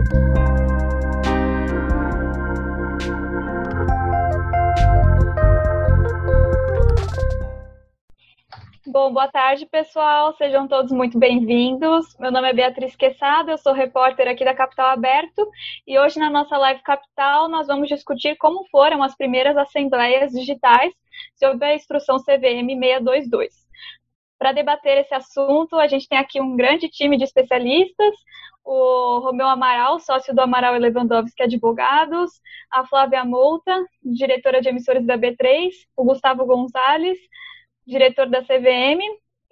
Bom, boa tarde, pessoal. Sejam todos muito bem-vindos. Meu nome é Beatriz Quesada, eu sou repórter aqui da Capital Aberto e hoje na nossa live Capital nós vamos discutir como foram as primeiras assembleias digitais sobre a instrução CVM 622. Para debater esse assunto, a gente tem aqui um grande time de especialistas, o Romeu Amaral, sócio do Amaral e Lewandowski Advogados, a Flávia Mouta, diretora de emissores da B3, o Gustavo Gonzalez, diretor da CVM,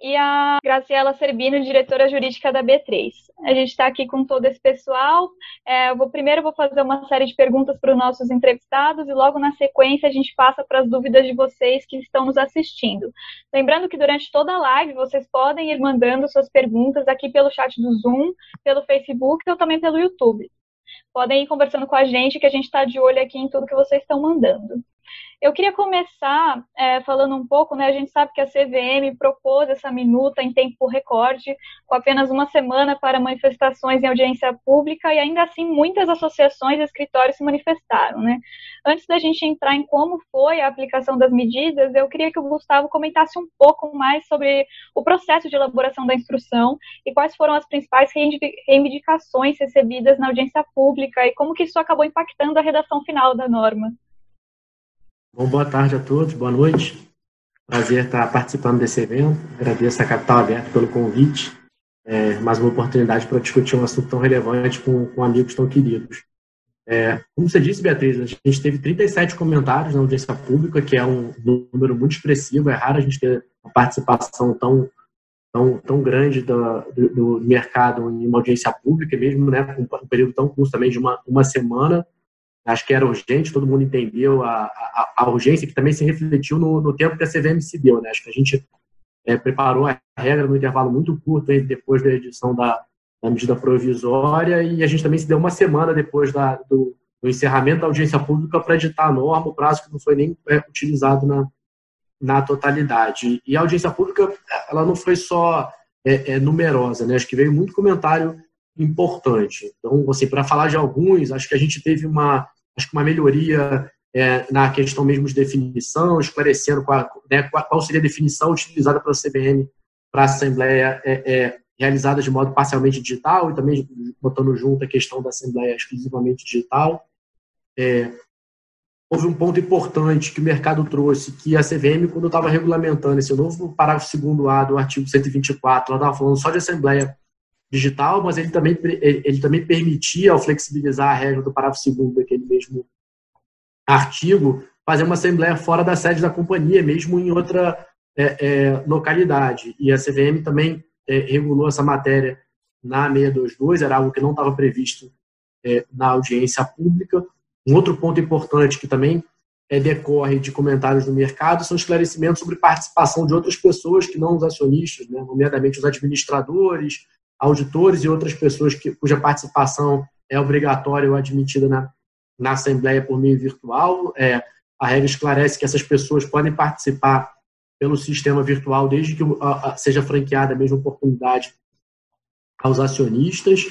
e a Graciela Serbino, diretora jurídica da B3. A gente está aqui com todo esse pessoal. É, eu vou, primeiro vou fazer uma série de perguntas para os nossos entrevistados e logo na sequência a gente passa para as dúvidas de vocês que estão nos assistindo. Lembrando que durante toda a live vocês podem ir mandando suas perguntas aqui pelo chat do Zoom, pelo Facebook ou também pelo YouTube. Podem ir conversando com a gente que a gente está de olho aqui em tudo que vocês estão mandando. Eu queria começar é, falando um pouco, né? A gente sabe que a CVM propôs essa minuta em tempo recorde, com apenas uma semana para manifestações em audiência pública, e ainda assim muitas associações e escritórios se manifestaram, né? Antes da gente entrar em como foi a aplicação das medidas, eu queria que o Gustavo comentasse um pouco mais sobre o processo de elaboração da instrução e quais foram as principais reivindicações recebidas na audiência pública e como que isso acabou impactando a redação final da norma. Bom, boa tarde a todos, boa noite. Prazer estar participando desse evento. Agradeço a Capital Aberta pelo convite. É, mais uma oportunidade para discutir um assunto tão relevante com, com amigos tão queridos. É, como você disse, Beatriz, a gente teve 37 comentários na audiência pública, que é um número muito expressivo. É raro a gente ter uma participação tão, tão, tão grande do, do, do mercado em uma audiência pública, mesmo né, com um período tão curto também de uma, uma semana acho que era urgente, todo mundo entendeu a, a, a urgência, que também se refletiu no, no, tempo que a CVM se deu. Né? Acho que a gente é, preparou a regra no intervalo muito curto depois da edição da, da, medida provisória e a gente também se deu uma semana depois da, do, do, encerramento da audiência pública para editar a norma, o prazo que não foi nem é, utilizado na, na totalidade. E a audiência pública ela não foi só é, é numerosa, né? acho que veio muito comentário importante. Então, assim, para falar de alguns, acho que a gente teve uma, acho que uma melhoria é, na questão mesmo de definição, esclarecendo qual, né, qual seria a definição utilizada pela CBN para a Assembleia é, é, realizada de modo parcialmente digital e também botando junto a questão da Assembleia exclusivamente digital. É, houve um ponto importante que o mercado trouxe, que a CVM, quando estava regulamentando esse novo parágrafo segundo A do artigo 124, ela estava falando só de Assembleia digital, mas ele também, ele, também permitia, ao flexibilizar a regra do parágrafo segundo daquele mesmo artigo, fazer uma assembleia fora da sede da companhia, mesmo em outra é, é, localidade. E a CVM também é, regulou essa matéria na 622, era algo que não estava previsto é, na audiência pública. Um outro ponto importante que também é, decorre de comentários do mercado são esclarecimentos sobre participação de outras pessoas que não os acionistas, né, nomeadamente os administradores, auditores e outras pessoas que, cuja participação é obrigatória ou admitida na, na Assembleia por meio virtual. É, a regra esclarece que essas pessoas podem participar pelo sistema virtual desde que a, a, seja franqueada a mesma oportunidade aos acionistas.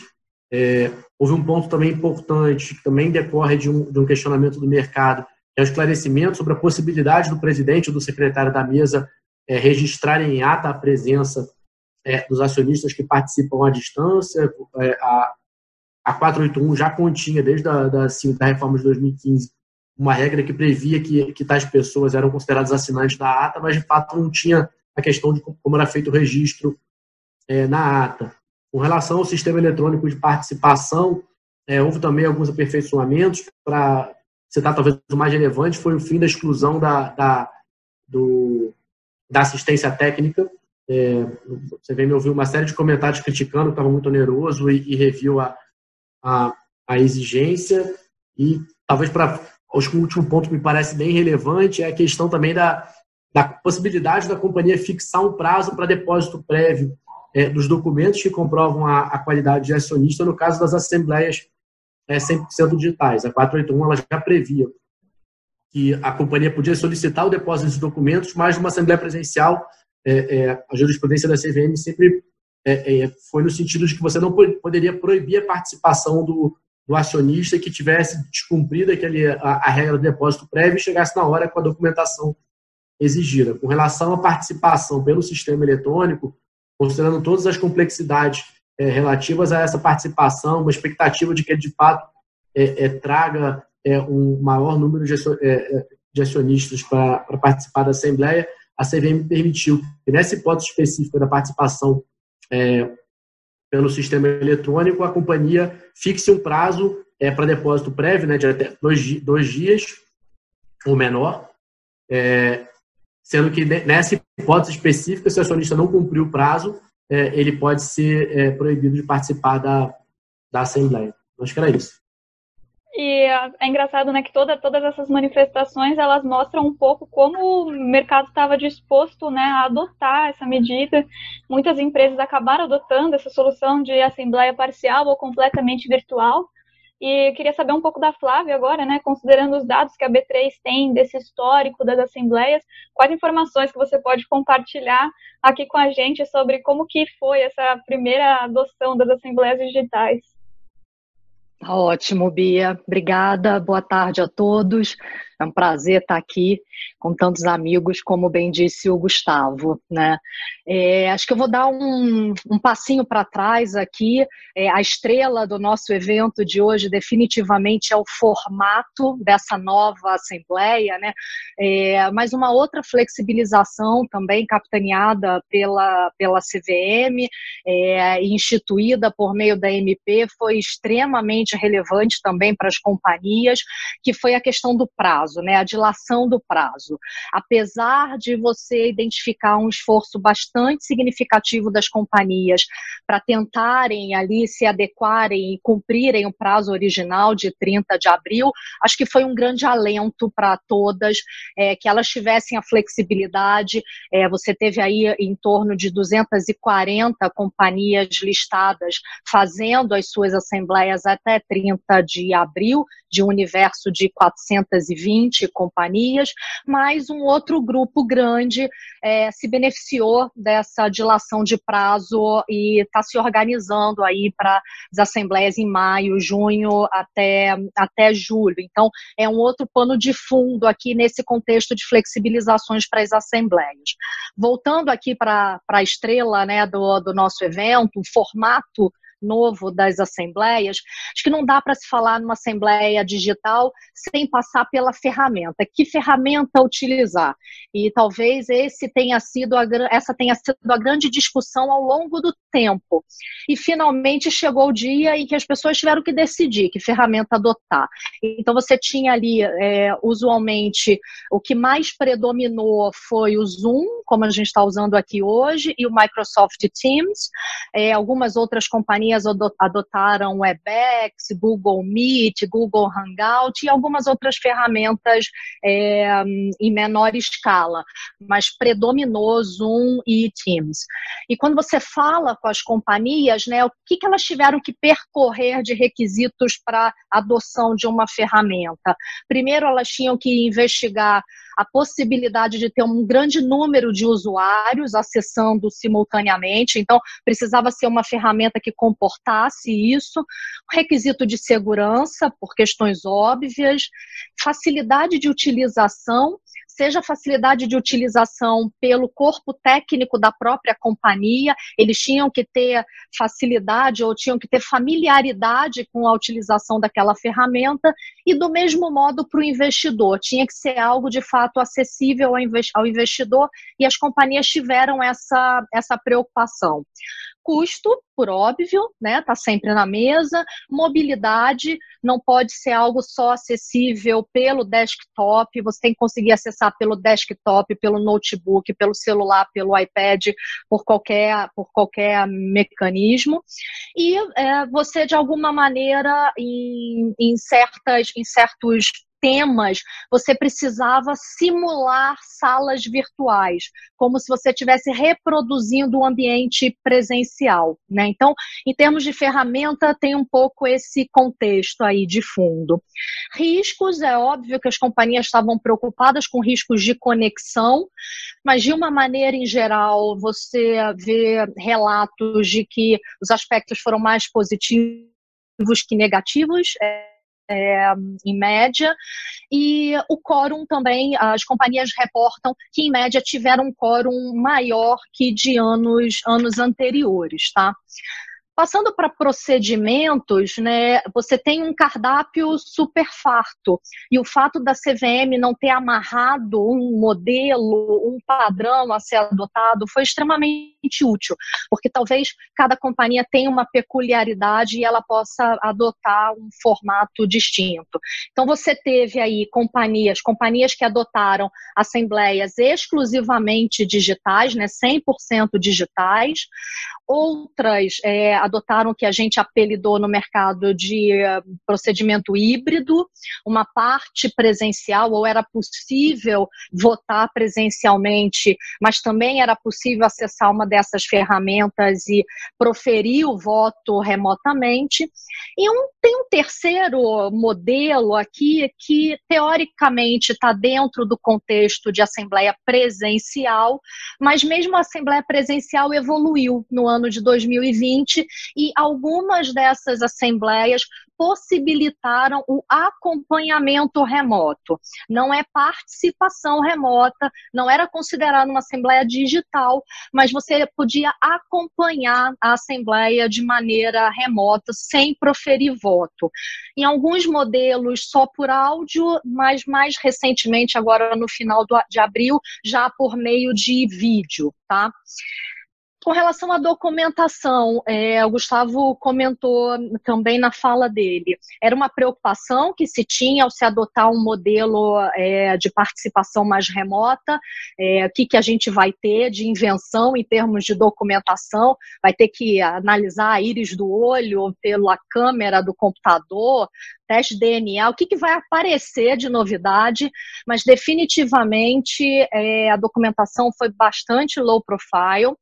É, houve um ponto também importante, que também decorre de um, de um questionamento do mercado, que é o esclarecimento sobre a possibilidade do presidente ou do secretário da mesa é, registrarem em ata a presença é, dos acionistas que participam à distância. É, a, a 481 já continha, desde a da, da reforma de 2015, uma regra que previa que, que tais pessoas eram consideradas assinantes da ata, mas de fato não tinha a questão de como era feito o registro é, na ata. Com relação ao sistema eletrônico de participação, é, houve também alguns aperfeiçoamentos. Para citar talvez o mais relevante, foi o fim da exclusão da, da, do, da assistência técnica, é, você vem me ouvir uma série de comentários criticando que estava muito oneroso e, e reviu a, a, a, exigência. E talvez para o último ponto que me parece bem relevante é a questão também da, da possibilidade da companhia fixar um prazo para depósito prévio é, dos documentos que comprovam a, a, qualidade de acionista no caso das assembleias é, 100% digitais. A 481 ela já previa que a companhia podia solicitar o depósito de documentos, mas numa assembleia presencial é, é, a jurisprudência da CVM sempre é, é, foi no sentido de que você não poderia proibir a participação do, do acionista que tivesse descumprido aquele, a, a, regra do depósito prévio e chegasse na hora com a documentação exigida. Com relação à participação pelo sistema eletrônico, considerando todas as complexidades é, relativas a essa participação, uma expectativa de que ele, de fato, é, traga um maior número de acionistas para participar da Assembleia, a CVM permitiu que, nessa hipótese específica da participação pelo sistema eletrônico, a companhia fixe um prazo é, para depósito prévio, né, de até dois, dois dias ou menor, é, sendo que nessa hipótese específica, se o acionista não cumprir o prazo, é, ele pode ser é, proibido de participar da, da Assembleia. Acho que era isso. E é engraçado, né, que toda, todas essas manifestações, elas mostram um pouco como o mercado estava disposto, né, a adotar essa medida. Muitas empresas acabaram adotando essa solução de assembleia parcial ou completamente virtual. E queria saber um pouco da Flávia agora, né, considerando os dados que a B3 tem desse histórico das assembleias, quais informações que você pode compartilhar aqui com a gente sobre como que foi essa primeira adoção das assembleias digitais? Tá ótimo, Bia. Obrigada. Boa tarde a todos. É um prazer estar aqui com tantos amigos, como bem disse o Gustavo. Né? É, acho que eu vou dar um, um passinho para trás aqui. É, a estrela do nosso evento de hoje, definitivamente, é o formato dessa nova Assembleia, né? É, mas uma outra flexibilização também capitaneada pela, pela CVM, é, instituída por meio da MP, foi extremamente relevante também para as companhias, que foi a questão do prazo prazo, né, a dilação do prazo. Apesar de você identificar um esforço bastante significativo das companhias para tentarem ali se adequarem e cumprirem o prazo original de 30 de abril, acho que foi um grande alento para todas é, que elas tivessem a flexibilidade. É, você teve aí em torno de 240 companhias listadas fazendo as suas assembleias até 30 de abril, de um universo de 420 20 companhias, mas um outro grupo grande é, se beneficiou dessa dilação de prazo e está se organizando aí para as assembleias em maio, junho até, até julho. Então, é um outro pano de fundo aqui nesse contexto de flexibilizações para as assembleias. Voltando aqui para a estrela né, do, do nosso evento, o formato novo das assembleias, acho que não dá para se falar numa assembleia digital sem passar pela ferramenta. Que ferramenta utilizar? E talvez esse tenha sido a, essa tenha sido a grande discussão ao longo do tempo. E finalmente chegou o dia em que as pessoas tiveram que decidir que ferramenta adotar. Então você tinha ali, é, usualmente, o que mais predominou foi o Zoom, como a gente está usando aqui hoje, e o Microsoft Teams. É, algumas outras companhias companhias adotaram WebEx, Google Meet, Google Hangout e algumas outras ferramentas é, em menor escala, mas predominou Zoom e Teams. E quando você fala com as companhias, né, o que, que elas tiveram que percorrer de requisitos para adoção de uma ferramenta? Primeiro, elas tinham que investigar a possibilidade de ter um grande número de usuários acessando simultaneamente, então precisava ser uma ferramenta que comportasse isso, requisito de segurança, por questões óbvias, facilidade de utilização seja facilidade de utilização pelo corpo técnico da própria companhia, eles tinham que ter facilidade ou tinham que ter familiaridade com a utilização daquela ferramenta, e do mesmo modo para o investidor, tinha que ser algo de fato acessível ao investidor, e as companhias tiveram essa, essa preocupação. Custo, por óbvio, né? Tá sempre na mesa. Mobilidade não pode ser algo só acessível pelo desktop. Você tem que conseguir acessar pelo desktop, pelo notebook, pelo celular, pelo iPad, por qualquer por qualquer mecanismo. E é, você de alguma maneira em, em certas em certos temas, você precisava simular salas virtuais, como se você estivesse reproduzindo o ambiente presencial. Né? Então, em termos de ferramenta, tem um pouco esse contexto aí de fundo. Riscos, é óbvio que as companhias estavam preocupadas com riscos de conexão, mas de uma maneira em geral, você vê relatos de que os aspectos foram mais positivos que negativos. É, é, em média, e o quórum também, as companhias reportam que em média tiveram um quórum maior que de anos, anos anteriores, tá? Passando para procedimentos, né, você tem um cardápio super farto. E o fato da CVM não ter amarrado um modelo, um padrão a ser adotado foi extremamente útil, porque talvez cada companhia tenha uma peculiaridade e ela possa adotar um formato distinto. Então você teve aí companhias, companhias que adotaram assembleias exclusivamente digitais, né, 100% digitais, outras é, adotaram o que a gente apelidou no mercado de uh, procedimento híbrido, uma parte presencial, ou era possível votar presencialmente, mas também era possível acessar uma dessas ferramentas e proferir o voto remotamente. E um, tem um terceiro modelo aqui que, teoricamente, está dentro do contexto de assembleia presencial, mas mesmo a assembleia presencial evoluiu no ano de 2020 e algumas dessas assembleias possibilitaram o acompanhamento remoto. Não é participação remota, não era considerado uma assembleia digital, mas você podia acompanhar a assembleia de maneira remota, sem proferir voto. Em alguns modelos só por áudio, mas mais recentemente, agora no final de abril, já por meio de vídeo, tá? Com relação à documentação, é, o Gustavo comentou também na fala dele, era uma preocupação que se tinha ao se adotar um modelo é, de participação mais remota, é, o que, que a gente vai ter de invenção em termos de documentação, vai ter que analisar a íris do olho pela câmera do computador, teste DNA, o que, que vai aparecer de novidade, mas definitivamente é, a documentação foi bastante low profile,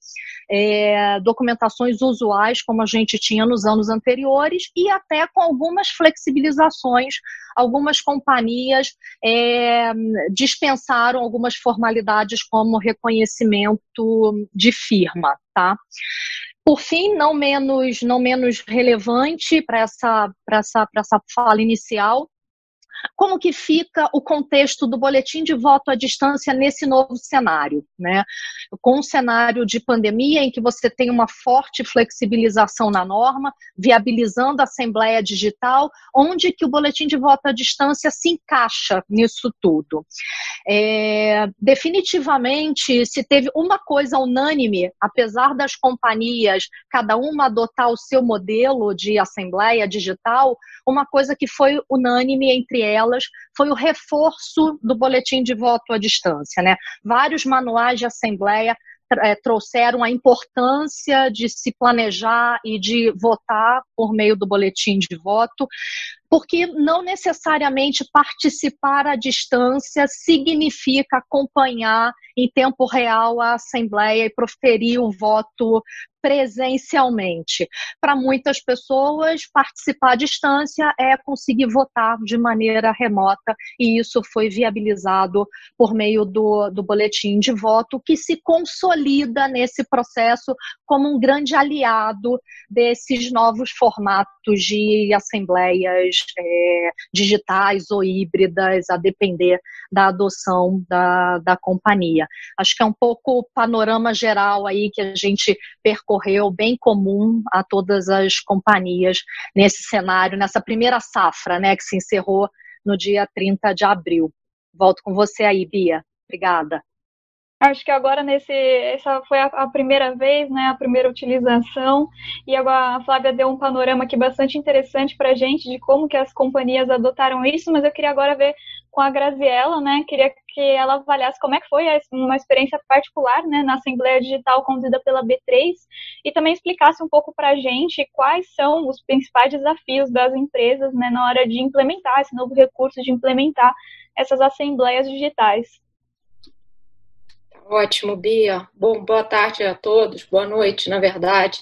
é, documentações usuais como a gente tinha nos anos anteriores e até com algumas flexibilizações. Algumas companhias é, dispensaram algumas formalidades como reconhecimento de firma, tá? Por fim, não menos, não menos relevante para essa, essa, essa fala inicial, como que fica o contexto do boletim de voto à distância nesse novo cenário, né? Com um cenário de pandemia em que você tem uma forte flexibilização na norma, viabilizando a assembleia digital, onde que o boletim de voto à distância se encaixa nisso tudo. É, definitivamente, se teve uma coisa unânime, apesar das companhias cada uma adotar o seu modelo de assembleia digital, uma coisa que foi unânime entre elas foi o reforço do boletim de voto à distância. Né? Vários manuais de assembleia é, trouxeram a importância de se planejar e de votar por meio do boletim de voto, porque não necessariamente participar à distância significa acompanhar em tempo real a Assembleia e proferir o voto presencialmente. Para muitas pessoas, participar à distância é conseguir votar de maneira remota, e isso foi viabilizado por meio do, do boletim de voto, que se consolida nesse processo como um grande aliado desses novos formatos de assembleias é, digitais ou híbridas, a depender da adoção da, da companhia. Acho que é um pouco o panorama geral aí que a gente percorreu, bem comum a todas as companhias nesse cenário, nessa primeira safra, né, que se encerrou no dia 30 de abril. Volto com você aí, Bia. Obrigada. Acho que agora nesse essa foi a, a, primeira vez, né, a primeira utilização e agora a Flávia deu um panorama aqui bastante interessante para a gente de como que as companhias adotaram isso, mas eu queria agora ver com a Graziella, né, queria que ela avaliasse como é que foi uma experiência particular, né, na Assembleia Digital conduzida pela B3 e também explicasse um pouco para a gente quais são os principais desafios das empresas, né, na hora de implementar esse novo recurso, de implementar essas assembleias digitais. Ótimo, Bia. Bom, boa tarde a todos, boa noite, na verdade.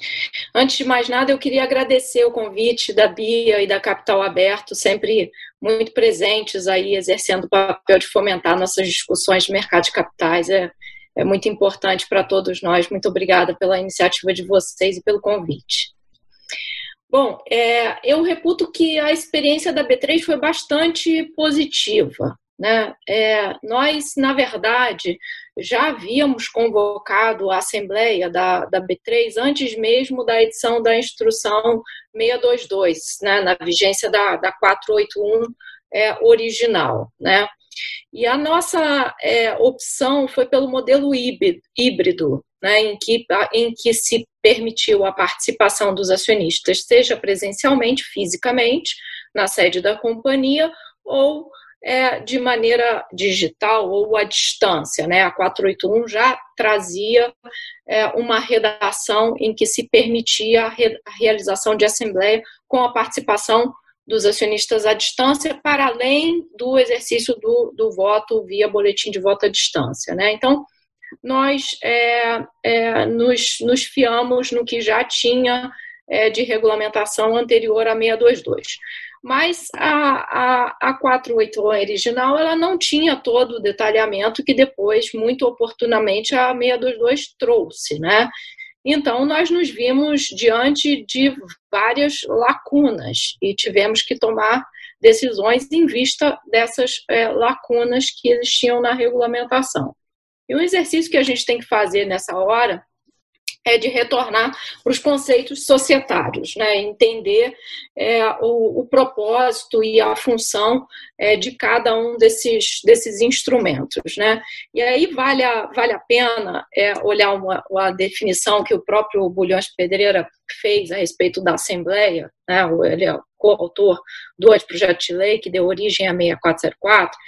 Antes de mais nada, eu queria agradecer o convite da Bia e da Capital Aberto, sempre muito presentes aí, exercendo o papel de fomentar nossas discussões de mercado de capitais. É, é muito importante para todos nós. Muito obrigada pela iniciativa de vocês e pelo convite. Bom, é, eu reputo que a experiência da B3 foi bastante positiva. Né? É, nós, na verdade, já havíamos convocado a Assembleia da, da B3 antes mesmo da edição da instrução 622, né, na vigência da, da 481 é, original. Né? E a nossa é, opção foi pelo modelo híbrido, né, em, que, em que se permitiu a participação dos acionistas, seja presencialmente, fisicamente, na sede da companhia, ou é, de maneira digital ou à distância. Né? A 481 já trazia é, uma redação em que se permitia a, re, a realização de assembleia com a participação dos acionistas à distância, para além do exercício do, do voto via boletim de voto à distância. Né? Então, nós é, é, nos, nos fiamos no que já tinha é, de regulamentação anterior a 622 mas a, a, a 481 original ela não tinha todo o detalhamento que depois, muito oportunamente, a 622 trouxe, né? Então, nós nos vimos diante de várias lacunas e tivemos que tomar decisões em vista dessas é, lacunas que existiam na regulamentação. E o exercício que a gente tem que fazer nessa hora é de retornar para os conceitos societários, né? entender é, o, o, propósito e a função é, de cada um desses, desses instrumentos. Né? E aí vale a, vale a pena é, olhar uma, uma definição que o próprio Bulhões Pedreira fez a respeito da Assembleia, né? ele é coautor do projeto de lei que deu origem à 6404,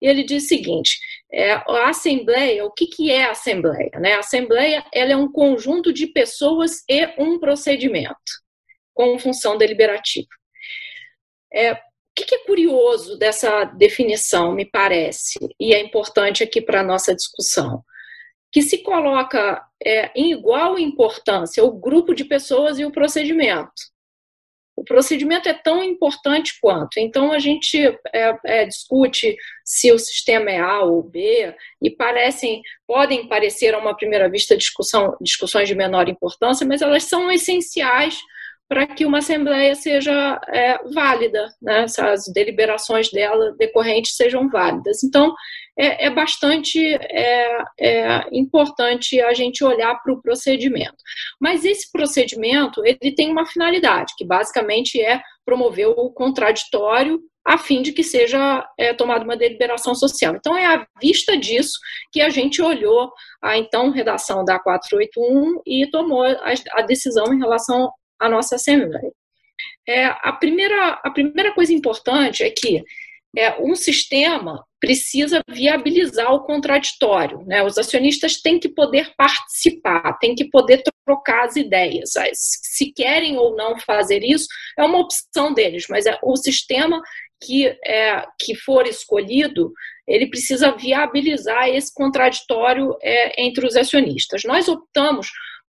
e ele diz o seguinte, é, a Assembleia, o que, que é a Assembleia? Né? A Assembleia ela é um conjunto de pessoas e um procedimento com função deliberativa. É, o que, que é curioso dessa definição, me parece, e é importante aqui para a nossa discussão? Que se coloca é, em igual importância o grupo de pessoas e o procedimento o procedimento é tão importante quanto. Então, a gente é, é, discute se o sistema é A ou B, e parecem, podem parecer a uma primeira vista discussão, discussões de menor importância, mas elas são essenciais para que uma assembleia seja é, válida, né? as deliberações dela decorrentes sejam válidas. Então, é, é bastante é, é, importante a gente olhar para o procedimento. Mas esse procedimento ele tem uma finalidade, que basicamente é promover o contraditório a fim de que seja é, tomada uma deliberação social. Então, é à vista disso que a gente olhou a então redação da 481 e tomou a, a decisão em relação a nossa Assembleia. É, a, primeira, a primeira coisa importante é que é, um sistema precisa viabilizar o contraditório. Né? Os acionistas têm que poder participar, têm que poder trocar as ideias. Se querem ou não fazer isso, é uma opção deles, mas é, o sistema que, é, que for escolhido, ele precisa viabilizar esse contraditório é, entre os acionistas. Nós optamos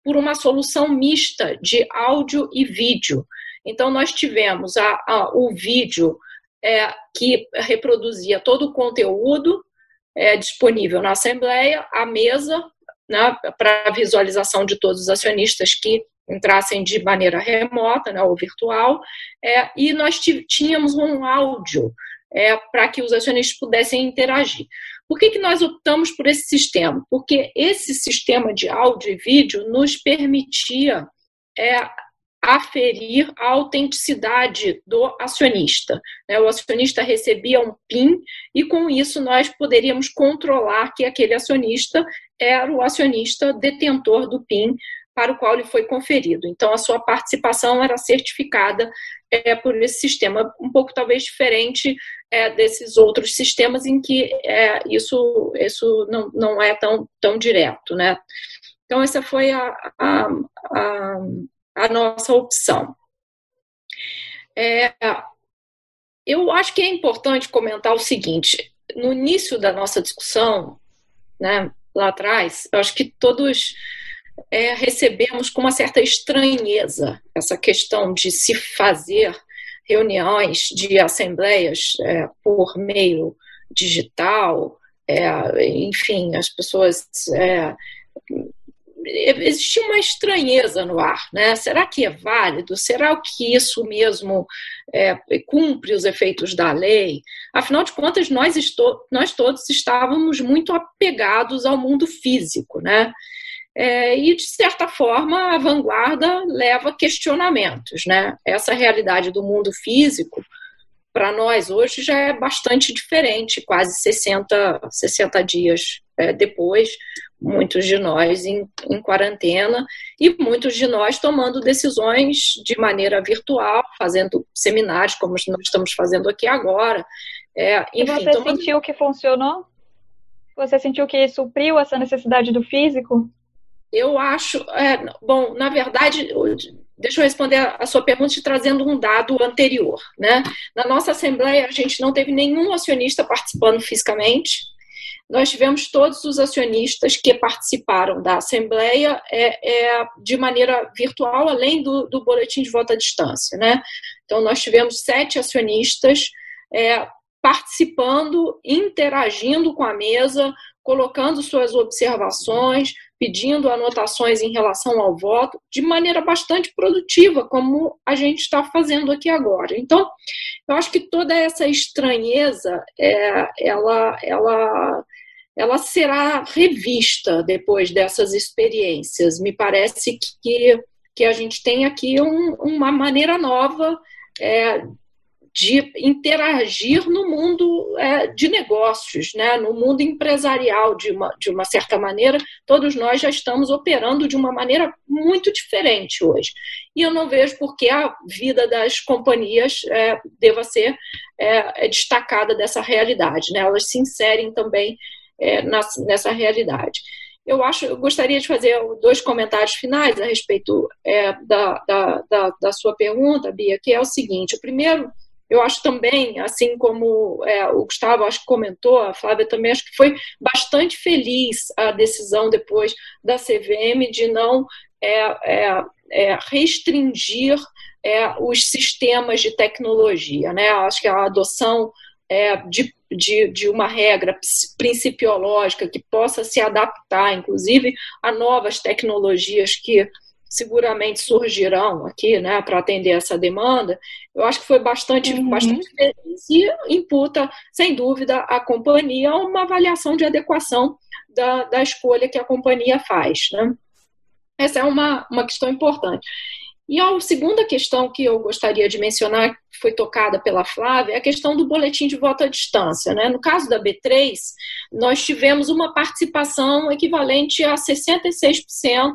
por uma solução mista de áudio e vídeo. Então, nós tivemos a, a, o vídeo é, que reproduzia todo o conteúdo é, disponível na Assembleia, a mesa né, para visualização de todos os acionistas que entrassem de maneira remota né, ou virtual, é, e nós tínhamos um áudio é, para que os acionistas pudessem interagir. Por que, que nós optamos por esse sistema? Porque esse sistema de áudio e vídeo nos permitia é, aferir a autenticidade do acionista. Né? O acionista recebia um PIN e, com isso, nós poderíamos controlar que aquele acionista era o acionista detentor do PIN para o qual ele foi conferido. Então, a sua participação era certificada é, por esse sistema, um pouco talvez diferente é, desses outros sistemas em que é, isso, isso não, não é tão, tão direto. Né? Então, essa foi a, a, a, a nossa opção. É, eu acho que é importante comentar o seguinte: no início da nossa discussão, né, lá atrás, eu acho que todos é, recebemos com uma certa estranheza essa questão de se fazer reuniões de assembleias é, por meio digital, é, enfim, as pessoas é, existia uma estranheza no ar, né? Será que é válido? Será que isso mesmo é, cumpre os efeitos da lei? Afinal de contas, nós, nós todos estávamos muito apegados ao mundo físico, né? É, e, de certa forma, a vanguarda leva questionamentos, né? Essa realidade do mundo físico, para nós hoje, já é bastante diferente, quase 60, 60 dias é, depois, muitos de nós em, em, quarentena e muitos de nós tomando decisões de maneira virtual, fazendo seminários como nós estamos fazendo aqui agora. É, enfim, e você tomando... sentiu que funcionou? Você sentiu que supriu essa necessidade do físico? Eu acho, é, bom, na verdade, deixa eu responder a sua pergunta te trazendo um dado anterior, né? Na nossa assembleia a gente não teve nenhum acionista participando fisicamente, nós tivemos todos os acionistas que participaram da Assembleia é, é, de maneira virtual, além do, do, boletim de voto à distância. Né? Então, nós tivemos sete acionistas é, participando, interagindo com a mesa, colocando suas observações, pedindo anotações em relação ao voto, de maneira bastante produtiva, como a gente está fazendo aqui agora. Então, eu acho que toda essa estranheza, é, ela, ela ela será revista depois dessas experiências. Me parece que, que a gente tem aqui um, uma maneira nova é, de interagir no mundo é, de negócios, né? no mundo empresarial, de uma, de uma certa maneira. Todos nós já estamos operando de uma maneira muito diferente hoje. E eu não vejo por que a vida das companhias é, deva ser é, é destacada dessa realidade. Né? Elas se inserem também é, nessa realidade. Eu acho, eu gostaria de fazer dois comentários finais a respeito é, da, da, da, da, sua pergunta, Bia, que é o seguinte: o primeiro, eu acho também, assim como é, o Gustavo acho que comentou, a Flávia também acho que foi bastante feliz a decisão depois da CVM de não é, é, é restringir é, os sistemas de tecnologia, né? Acho que a adoção de de, de uma regra principiológica que possa se adaptar, inclusive, a novas tecnologias que seguramente surgirão aqui, né, para atender essa demanda, eu acho que foi bastante, uhum. bastante feliz e imputa, sem dúvida, à companhia uma avaliação de adequação da, da escolha que a companhia faz, né. Essa é uma, uma questão importante. E a segunda questão que eu gostaria de mencionar, que foi tocada pela Flávia, é a questão do boletim de voto à distância. Né? No caso da B3, nós tivemos uma participação equivalente a 66%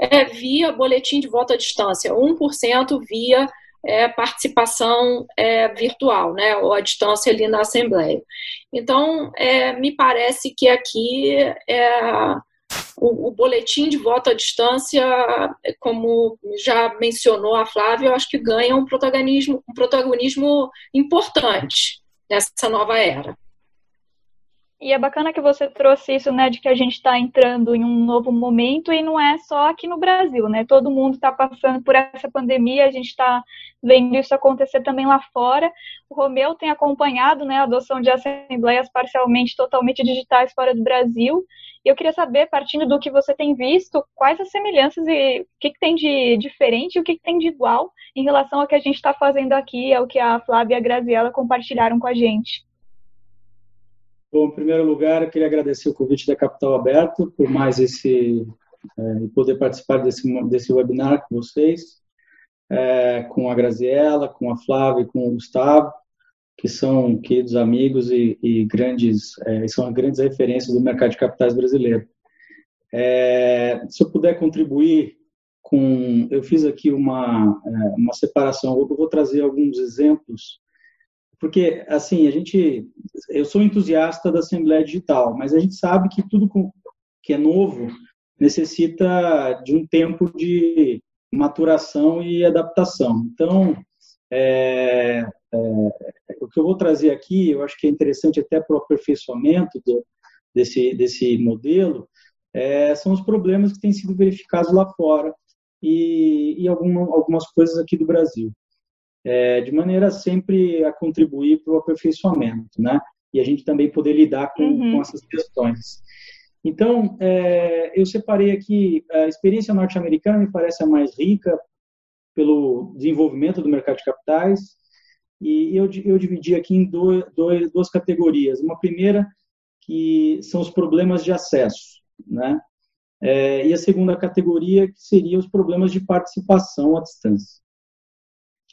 é, via boletim de voto à distância, 1% via é, participação é, virtual, né, ou à distância ali na Assembleia. Então, é, me parece que aqui é, o, o, boletim de voto à distância, como já mencionou a Flávia, eu acho que ganha um protagonismo, um protagonismo importante nessa nova era. E é bacana que você trouxe isso, né, de que a gente está entrando em um novo momento e não é só aqui no Brasil, né? Todo mundo está passando por essa pandemia, a gente está vendo isso acontecer também lá fora. O Romeu tem acompanhado, né, a adoção de assembleias parcialmente, totalmente digitais fora do Brasil. E eu queria saber, partindo do que você tem visto, quais as semelhanças e o que, que tem de diferente e o que, que tem de igual em relação ao que a gente está fazendo aqui, ao que a Flávia e a Graziela compartilharam com a gente. Bom, em primeiro lugar, eu queria agradecer o convite da Capital Aberto por mais esse é, poder participar desse desse webinar com vocês, é, com a Graziella, com a Flávia e com o Gustavo, que são queridos amigos e, e grandes é, são grandes referências do mercado de capitais brasileiro. Se eu puder contribuir com, eu fiz aqui uma uma separação. Eu vou trazer alguns exemplos porque assim a gente eu sou entusiasta da Assembleia Digital mas a gente sabe que tudo que é novo necessita de um tempo de maturação e adaptação. Então é, é, o que eu vou trazer aqui eu acho que é interessante até para o aperfeiçoamento do, desse desse modelo é, são os problemas que têm sido verificados lá fora e, e alguma, algumas coisas aqui do Brasil é, de maneira sempre a contribuir para o aperfeiçoamento, né? E a gente também poder lidar com, uhum. com essas questões. Então, é, eu separei aqui a experiência norte-americana, me parece a mais rica pelo desenvolvimento do mercado de capitais, e eu, eu dividi aqui em dois, dois, duas categorias. Uma primeira, que são os problemas de acesso, né? É, e a segunda categoria, que seria os problemas de participação à distância.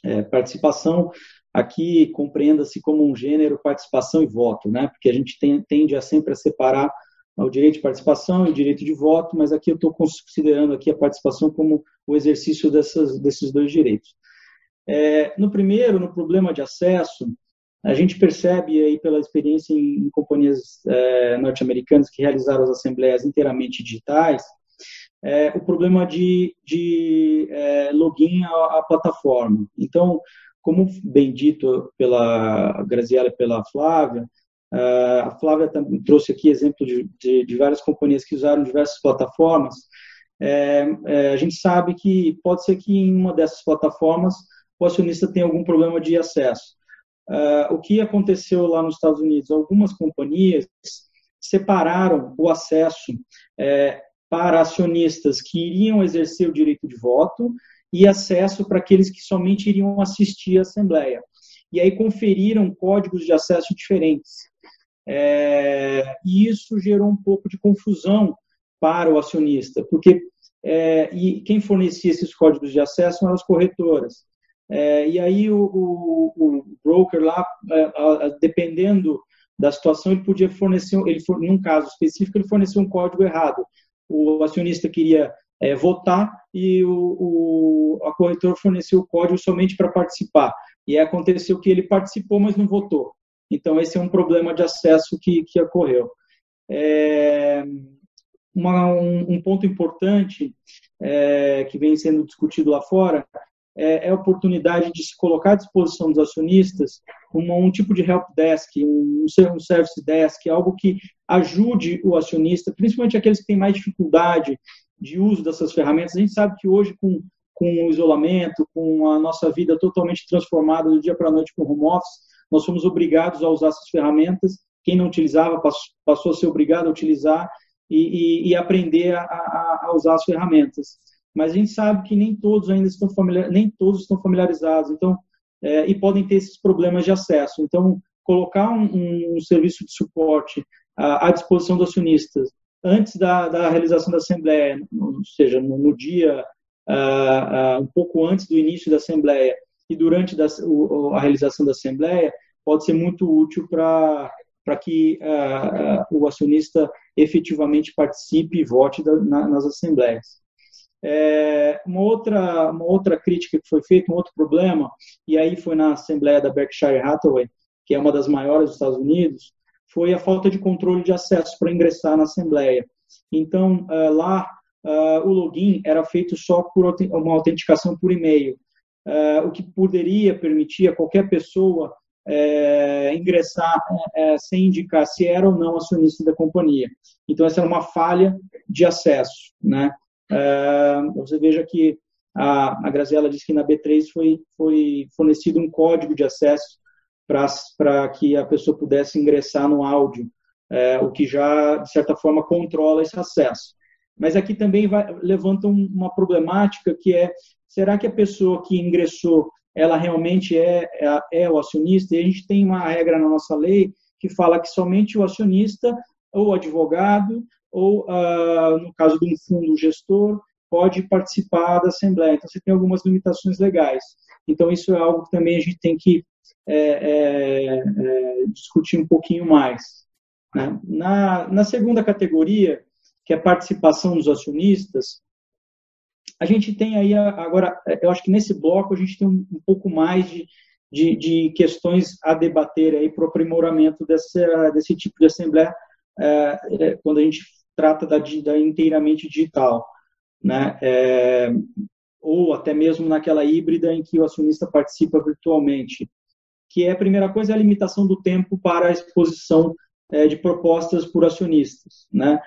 É, participação, aqui compreenda-se como um gênero participação e voto, né? porque a gente tem, tende a sempre a separar o direito de participação e o direito de voto, mas aqui eu estou considerando aqui a participação como o exercício dessas, desses dois direitos. É, no primeiro, no problema de acesso, a gente percebe aí pela experiência em, em companhias é, norte-americanas que realizaram as assembleias inteiramente digitais, é, o problema de, de é, login à, à, plataforma. Então, como bem dito pela Graziela e pela Flávia, é, a Flávia também trouxe aqui exemplo de, de, de, várias companhias que usaram diversas plataformas. É, é, a gente sabe que pode ser que em uma dessas plataformas o acionista tenha algum problema de acesso. Uh, o que aconteceu lá nos Estados Unidos? Algumas companhias separaram o acesso é, para acionistas que iriam exercer o direito de voto e acesso para aqueles que somente iriam assistir à Assembleia. E aí conferiram códigos de acesso diferentes. É, e isso gerou um pouco de confusão para o acionista, porque é, e quem fornecia esses códigos de acesso eram as corretoras. É, e aí o, o, o broker lá, é, dependendo da situação, ele podia fornecer, ele num caso específico, ele forneceu um código errado. O acionista queria é, votar e o, o, a corretora forneceu o código somente para participar. E aconteceu que ele participou, mas não votou. Então, esse é um problema de acesso que, que ocorreu. É, uma, um, um, ponto importante é, que vem sendo discutido lá fora é, é, a oportunidade de se colocar à disposição dos acionistas um tipo de help desk, um, um service desk, algo que ajude o acionista, principalmente aqueles que têm mais dificuldade de uso dessas ferramentas. A gente sabe que hoje, com, com o isolamento, com a nossa vida totalmente transformada do dia para a noite com home office, nós fomos obrigados a usar essas ferramentas. Quem não utilizava passou a ser obrigado a utilizar e, e, e aprender a, a, a usar as ferramentas mas a gente sabe que nem todos ainda estão familiar, nem todos estão familiarizados, então é, e podem ter esses problemas de acesso. Então, colocar um, um serviço de suporte à, à, disposição dos acionistas antes da, da realização da assembleia, ou seja, no, no dia uh, uh, um pouco antes do início da assembleia e durante da, o, a realização da assembleia, pode ser muito útil para para que uh, o acionista efetivamente participe e vote da, na, nas assembleias. É, uma, outra, uma outra crítica que foi feita, um outro problema, e aí foi na Assembleia da Berkshire Hathaway, que é uma das maiores dos Estados Unidos, foi a falta de controle de acesso para ingressar na Assembleia. Então, uh, lá, uh, o login era feito só por uma autenticação por e-mail, uh, o que poderia permitir a qualquer pessoa é, ingressar é, sem indicar se era ou não acionista da companhia. Então, essa era uma falha de acesso, né? Você veja que a, a Graziella disse que na B3 foi, foi fornecido um código de acesso para que a pessoa pudesse ingressar no áudio, é, o que já, de certa forma, controla esse acesso. Mas aqui também vai, levanta uma problemática que é, será que a pessoa que ingressou, ela realmente é, é, é o acionista? E a gente tem uma regra na nossa lei que fala que somente o acionista ou advogado ou, ah, no caso de um fundo gestor, pode participar da Assembleia. Então, você tem algumas limitações legais. Então, isso é algo que também a gente tem que é, é, é, discutir um pouquinho mais. Né? Na, na segunda categoria, que é a participação dos acionistas, a gente tem aí agora, eu acho que nesse bloco a gente tem um, um pouco mais de, de, de, questões a debater aí para o aprimoramento dessa, desse tipo de assembleia, é, é, quando a gente trata da, da inteiramente digital, né? É, ou até mesmo naquela híbrida em que o acionista participa virtualmente, que é a primeira coisa é a limitação do tempo para a exposição é, de propostas por acionistas, né?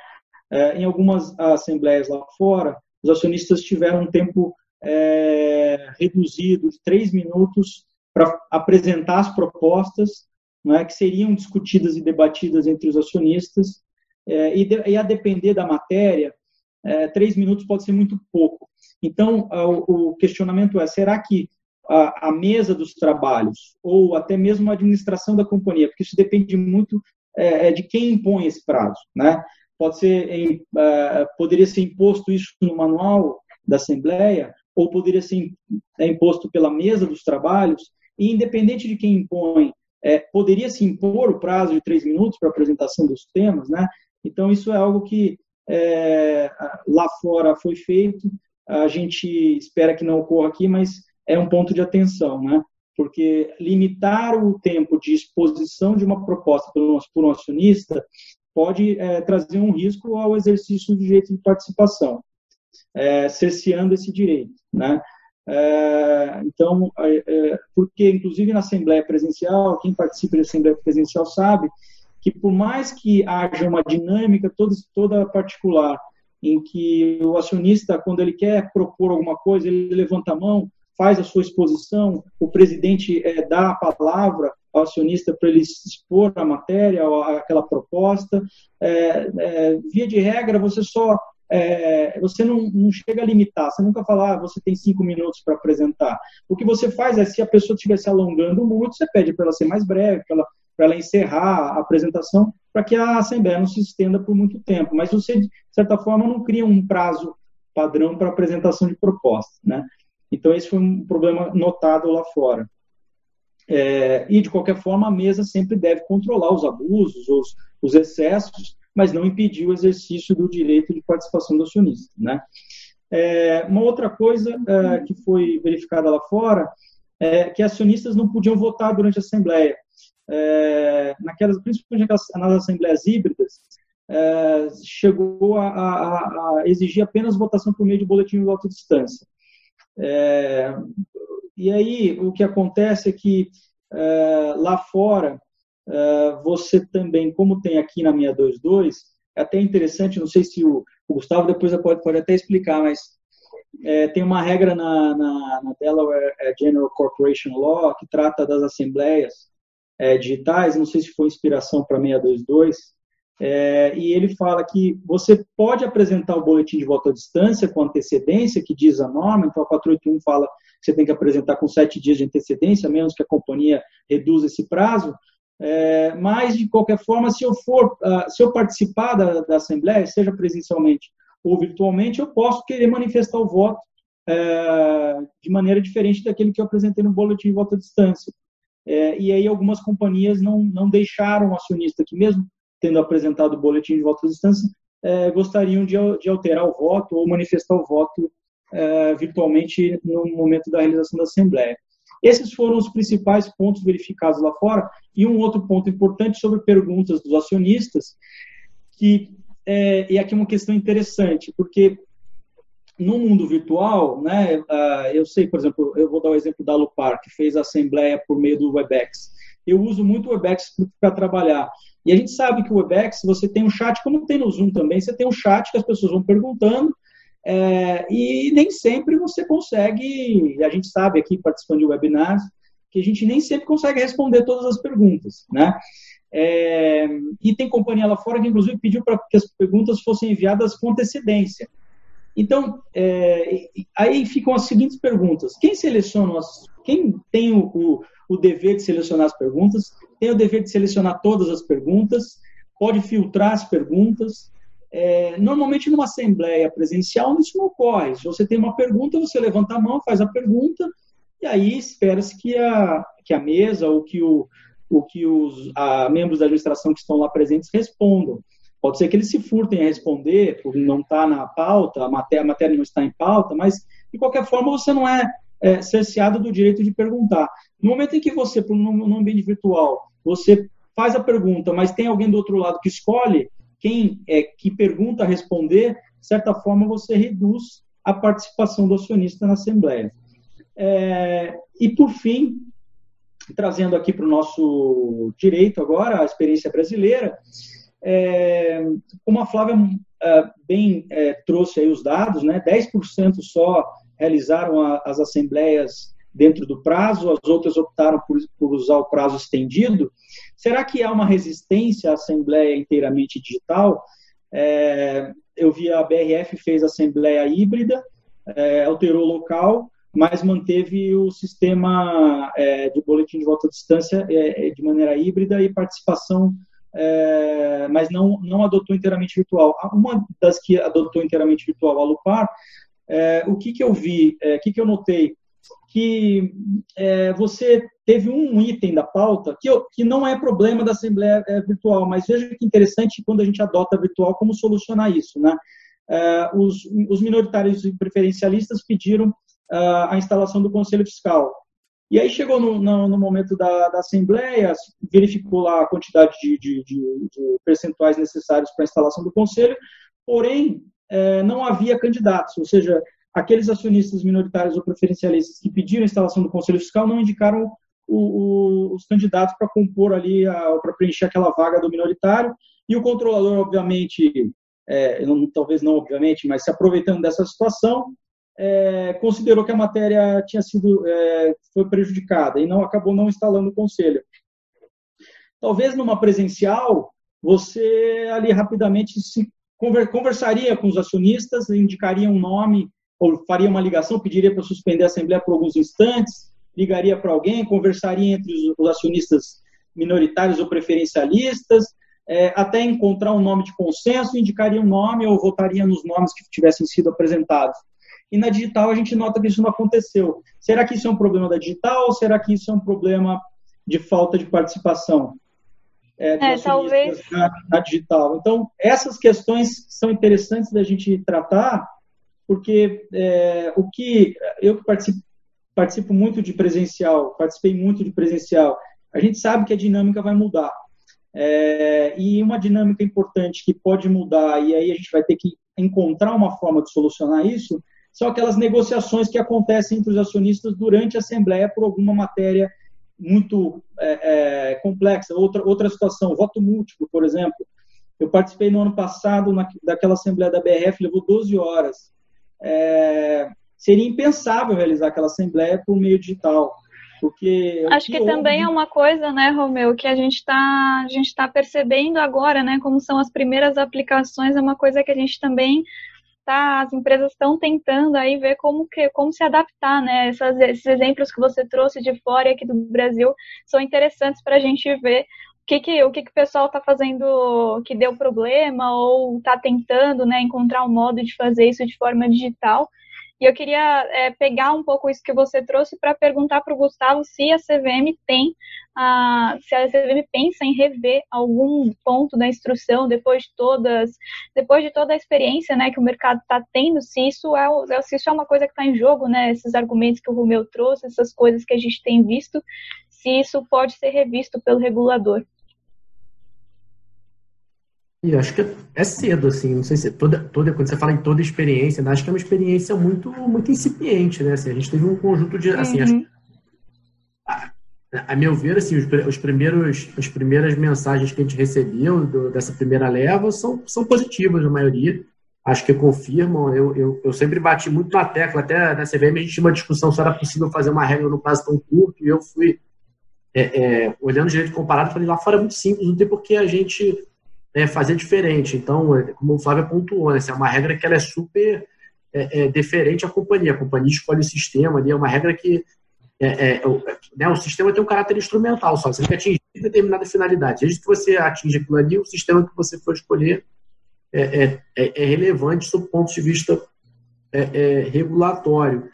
É, em algumas assembleias lá fora, os acionistas tiveram um tempo é, reduzido de três minutos para apresentar as propostas né, que seriam discutidas e debatidas entre os acionistas é, e, de, e, a depender da matéria, é, três minutos pode ser muito pouco. Então, o, o questionamento é: será que a, a, mesa dos trabalhos ou até mesmo a administração da companhia, porque isso depende muito é, é de quem impõe esse prazo, né? Pode ser, uh, poderia ser imposto isso no manual da Assembleia ou poderia ser é, imposto pela mesa dos trabalhos e independente de quem impõe, é, poderia se impor o prazo de três minutos para apresentação dos temas, né? Então isso é algo que é, lá fora foi feito, a gente espera que não ocorra aqui, mas é um ponto de atenção, né? Porque limitar o tempo de exposição de uma proposta por um, por um acionista pode é, trazer um risco ao exercício do direito de participação, é, cerceando esse direito, né? É, então, é, é, porque inclusive na Assembleia Presencial, quem participa da Assembleia Presencial sabe que por mais que haja uma dinâmica toda, toda particular, em que o acionista, quando ele quer propor alguma coisa, ele levanta a mão, faz a sua exposição, o presidente é, dá a palavra ao acionista para ele expor a matéria, aquela proposta. É, é, via de regra, você só é, você não, não, chega a limitar, você nunca fala, ah, você tem cinco minutos para apresentar. O que você faz é, se a pessoa estiver se alongando muito, você pede para ela ser mais breve, para ela, ela encerrar a apresentação, para que a Assembleia não se estenda por muito tempo. Mas você, de certa forma, não cria um prazo padrão para apresentação de propostas. Né? Então, esse foi um problema notado lá fora. É, e, de qualquer forma, a mesa sempre deve controlar os abusos, os, os excessos, mas não impedir o exercício do direito de participação do acionista. Né? É, uma outra coisa é, que foi verificada lá fora é que acionistas não podiam votar durante a Assembleia. É, naquelas, principalmente nas assembleias híbridas, é, chegou a, a, a, exigir apenas votação por meio de boletim de voto distância. É, e aí, o que acontece é que é, lá fora, é, você também, como tem aqui na 622, é até interessante, não sei se o, o Gustavo depois pode, pode até explicar, mas é, tem uma regra na, na, na, Delaware é, General Corporation Law que trata das assembleias é, digitais, não sei se foi inspiração para 622, é, e ele fala que você pode apresentar o boletim de voto à distância com antecedência, que diz a norma, então a 481 fala que você tem que apresentar com sete dias de antecedência, menos que a companhia reduza esse prazo, é, mas, de qualquer forma, se eu for, uh, se eu participar da, da, Assembleia, seja presencialmente ou virtualmente, eu posso querer manifestar o voto é, de maneira diferente daquele que eu apresentei no boletim de voto à distância. É, e aí algumas companhias não, não deixaram o acionista que mesmo tendo apresentado o boletim de voto à distância, é, gostariam de, de, alterar o voto ou manifestar o voto é, virtualmente no momento da realização da Assembleia. Esses foram os principais pontos verificados lá fora. E um outro ponto importante sobre perguntas dos acionistas, que é, e aqui é uma questão interessante, porque no mundo virtual, né, uh, eu sei, por exemplo, eu vou dar o exemplo da Lupar, que fez a assembleia por meio do WebEx. Eu uso muito o WebEx para trabalhar. E a gente sabe que o Webex, você tem um chat, como tem no Zoom também, você tem um chat que as pessoas vão perguntando, é, e nem sempre você consegue, a gente sabe aqui, participando de webinars, que a gente nem sempre consegue responder todas as perguntas, né? É, e tem companhia lá fora que, inclusive, pediu para que as perguntas fossem enviadas com antecedência. Então, é, aí ficam as seguintes perguntas: quem seleciona, as, quem tem o, o, o dever de selecionar as perguntas, tem o dever de selecionar todas as perguntas, pode filtrar as perguntas. É, normalmente, numa assembleia presencial, isso não ocorre. Se você tem uma pergunta, você levanta a mão, faz a pergunta, e aí espera-se que a, que a mesa ou que, o, o que os a, membros da administração que estão lá presentes respondam. Pode ser que eles se furtem a responder, por não estar tá na pauta, a matéria, a matéria não está em pauta, mas, de qualquer forma, você não é, é cerceado do direito de perguntar. No momento em que você, no ambiente virtual, você faz a pergunta, mas tem alguém do outro lado que escolhe quem é que pergunta a responder, de certa forma você reduz a participação do acionista na Assembleia. É, e, por fim, trazendo aqui para o nosso direito agora, a experiência brasileira, é, como a Flávia é, bem é, trouxe aí os dados, né, 10% só realizaram a, as assembleias dentro do prazo, as outras optaram por, por, usar o prazo estendido. Será que há uma resistência à assembleia inteiramente digital? É, eu vi a BRF fez assembleia híbrida, é, alterou o local, mas manteve o sistema é, de boletim de volta à distância de maneira híbrida e participação, é, mas não, não adotou inteiramente virtual. Uma das que adotou inteiramente virtual, a Lupar, é, o que, que eu vi, o que, que eu notei? Que você teve um item da pauta que, que não é problema da Assembleia Virtual, mas veja que interessante quando a gente adota virtual, como solucionar isso, né? os, os minoritários e preferencialistas pediram a instalação do Conselho Fiscal. E aí chegou no, no, no momento da, da, Assembleia, verificou lá a quantidade de, de, de, de percentuais necessários para a instalação do Conselho, porém, é, não havia candidatos, ou seja, aqueles acionistas minoritários ou preferencialistas que pediram a instalação do Conselho Fiscal não indicaram o, o, os candidatos para compor ali, para preencher aquela vaga do minoritário, e o controlador, obviamente, é, não, talvez não obviamente, mas se aproveitando dessa situação, é, considerou que a matéria tinha sido é, foi prejudicada e não acabou não instalando o conselho. Talvez numa presencial você ali rapidamente se conversaria com os acionistas, indicaria um nome ou faria uma ligação, pediria para suspender a assembleia por alguns instantes, ligaria para alguém, conversaria entre os acionistas minoritários ou preferencialistas, é, até encontrar um nome de consenso, indicaria um nome ou votaria nos nomes que tivessem sido apresentados e na digital a gente nota que isso não aconteceu. Será que isso é um problema da digital ou será que isso é um problema de falta de participação? É, é talvez. Na, na, digital. Então, essas questões são interessantes da gente tratar, porque é, o que eu que participo, participo muito de presencial, participei muito de presencial, a gente sabe que a dinâmica vai mudar. É, e uma dinâmica importante que pode mudar, e aí a gente vai ter que encontrar uma forma de solucionar isso, são aquelas negociações que acontecem entre os acionistas durante a Assembleia por alguma matéria muito é, é, complexa. Outra, outra situação, voto múltiplo, por exemplo. Eu participei no ano passado na, daquela Assembleia da BRF, levou 12 horas. É, seria impensável realizar aquela Assembleia por meio digital. Porque Acho que, que também é uma coisa, né, Romeu, que a gente está tá percebendo agora, né, como são as primeiras aplicações, é uma coisa que a gente também tá, as empresas estão tentando aí ver como, que, como se adaptar, né? Essas, esses exemplos que você trouxe de fora e aqui do Brasil são interessantes para a gente ver o que, que, o que, que o pessoal está fazendo que deu problema ou está tentando né, encontrar um modo de fazer isso de forma digital. E eu queria é, pegar um pouco isso que você trouxe para perguntar para o Gustavo se a CVM tem, a, se a CVM pensa em rever algum ponto da instrução depois de todas, depois de toda a experiência, né, que o mercado está tendo, se isso é, se isso é uma coisa que está em jogo, né, esses argumentos que o Romeu trouxe, essas coisas que a gente tem visto, se isso pode ser revisto pelo regulador. E acho que é cedo, assim, não sei se toda, toda, quando você fala em toda experiência, né, acho que é uma experiência muito, muito incipiente, né? Assim, a gente teve um conjunto de, assim, uhum. acho, a, a, meu ver, assim, os, os, primeiros, as primeiras mensagens que a gente recebeu do, dessa primeira leva são, são positivas, a maioria. Acho que confirmam. Eu, eu, eu sempre bati muito na tecla, até na CVM a gente tinha uma discussão se era possível fazer uma regra no prazo tão curto, e eu fui é, é, olhando direito comparado, falei, lá fora é muito simples, não tem por que a gente é, fazer diferente. Então, é, como o Flávio pontuou, né, é uma regra que ela é super é, é, deferente à companhia. A companhia escolhe o sistema ali, é uma regra que é, é, né, o sistema tem um caráter instrumental só, você tem que atingir determinada finalidade. Desde que você atinge aquilo ali, o sistema que você for escolher é, é, é relevante do ponto de vista regulatório.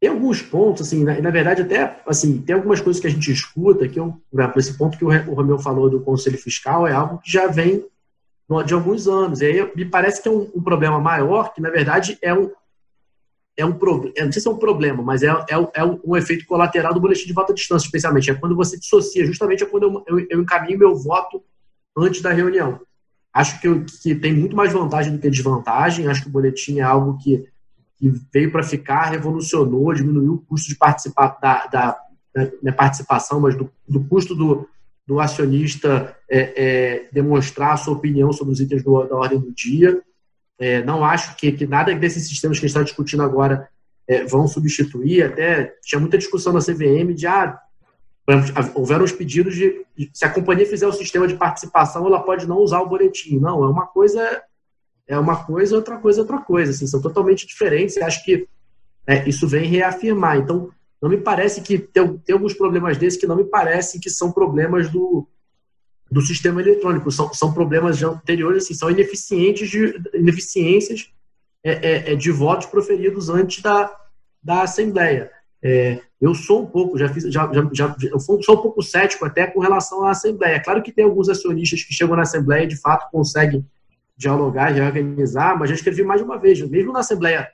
Tem alguns pontos, assim, na, na, verdade, até, assim, tem algumas coisas que a gente escuta, que eu, né, esse ponto que o, o Romeu falou do Conselho Fiscal é algo que já vem de alguns anos. E aí me parece que é um, um problema maior, que na verdade é um, é um problema, não sei se é um problema, mas é, é, é um, um, efeito colateral do boletim de voto à distância, especialmente. É quando você dissocia, justamente é quando eu, eu, eu encaminho meu voto antes da reunião. Acho que, eu, que tem muito mais vantagem do que desvantagem. Acho que o boletim é algo que que veio para ficar, revolucionou, diminuiu o custo de participar da, da, da participação, mas do, do custo do, do acionista é, é, demonstrar a sua opinião sobre os itens do, da ordem do dia. É, não acho que, que nada desses sistemas que a gente está discutindo agora é, vão substituir. Até tinha muita discussão na CVM de ah, houveram os pedidos de, se a companhia fizer o sistema de participação, ela pode não usar o boletim. Não, é uma coisa, é uma coisa, outra coisa, outra coisa. Assim, são totalmente diferentes. E acho que é, isso vem reafirmar. Então, não me parece que tem, tem alguns problemas desses que não me parecem que são problemas do, do sistema eletrônico. São, são problemas anteriores, assim, são ineficientes de, ineficiências é, é, é, de votos proferidos antes da, da Assembleia. É, eu sou um pouco, já fiz, já, já, já, eu sou um pouco cético até com relação à Assembleia. Claro que tem alguns acionistas que chegam na Assembleia e de fato conseguem dialogar, reorganizar, mas já escrevi mais de uma vez, mesmo na Assembleia,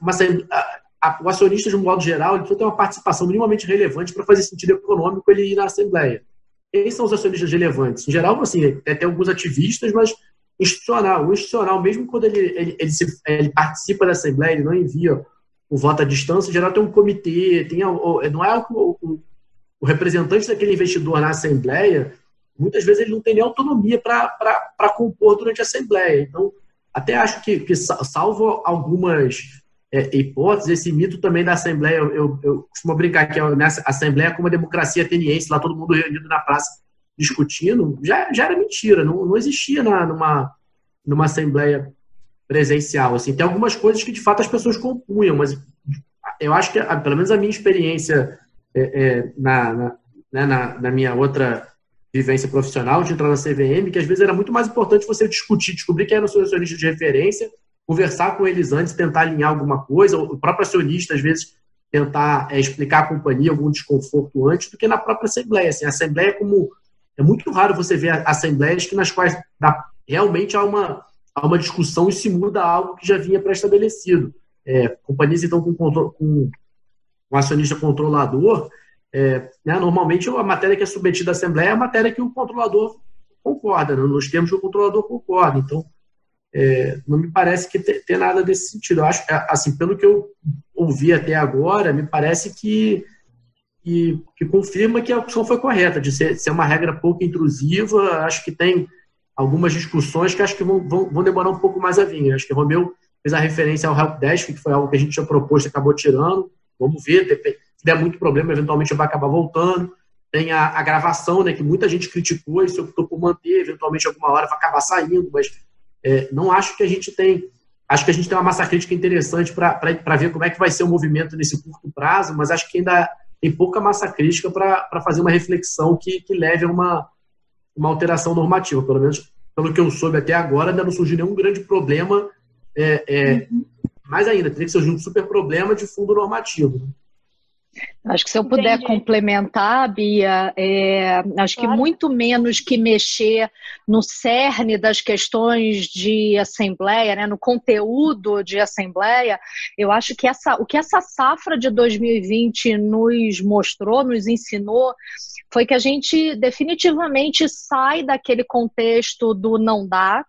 uma, a, a, o acionista, de um modo geral, ele ter uma participação minimamente relevante para fazer sentido econômico ele ir na Assembleia. Quem são os acionistas relevantes? Em geral, assim, tem alguns ativistas, mas institucional. O institucional, mesmo quando ele, ele, ele, se, ele participa da Assembleia, ele não envia o voto à distância, em geral tem um comitê, tem, não é o, o, o representante daquele investidor na Assembleia, muitas vezes ele não tem nem autonomia para compor durante a Assembleia. Então, até acho que, que salvo algumas é, hipóteses, esse mito também da Assembleia, eu, eu, costumo brincar que a Assembleia é como a democracia ateniense, lá todo mundo reunido na praça discutindo, já, já era mentira, não, não existia na, numa, numa Assembleia presencial. Assim, tem algumas coisas que de fato as pessoas compunham, mas eu acho que, pelo menos a minha experiência é, é, na, na, né, na, na, minha outra vivência profissional de entrar na CVM, que às vezes era muito mais importante você discutir, descobrir quem era o seu acionista de referência, conversar com eles antes, tentar alinhar alguma coisa, o próprio acionista, às vezes, tentar é, explicar à companhia algum desconforto antes, do que na própria Assembleia. Assim, a Assembleia, é como. É muito raro você ver assembleias que nas quais dá, realmente há uma há uma discussão e se muda algo que já vinha pré-estabelecido. É, companhias, então, com, com um acionista controlador, é, né, normalmente a matéria que é submetida à Assembleia é a matéria que o controlador concorda, né, nos termos que o controlador concorda. Então, é, não me parece que ter nada desse sentido. Eu acho, é, assim, pelo que eu ouvi até agora, me parece que, que, que confirma que a opção foi correta, de ser, ser uma regra pouco intrusiva. Acho que tem algumas discussões que acho que vão, vão, vão demorar um pouco mais a vir. Acho que o Romeu fez a referência ao helpdesk, que foi algo que a gente tinha proposto e acabou tirando. Vamos ver, se der muito problema, eventualmente vai acabar voltando. Tem a, a gravação, né, que muita gente criticou e se optou por manter, eventualmente alguma hora vai acabar saindo, mas é, não acho que a gente tem. Acho que a gente tem uma massa crítica interessante para ver como é que vai ser o movimento nesse curto prazo, mas acho que ainda tem pouca massa crítica para fazer uma reflexão que, que leve a uma, uma alteração normativa. Pelo menos pelo que eu soube até agora, ainda não surgiu nenhum grande problema. É, é, uhum. Mais ainda, teria que ser um super problema de fundo normativo. Acho que se eu puder Entendi. complementar, Bia, é, acho claro. que muito menos que mexer no cerne das questões de assembleia, né, no conteúdo de assembleia, eu acho que essa, o que essa safra de 2020 nos mostrou, nos ensinou, foi que a gente definitivamente sai daquele contexto do não dá,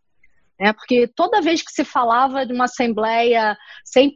né? Porque toda vez que se falava de uma assembleia 100%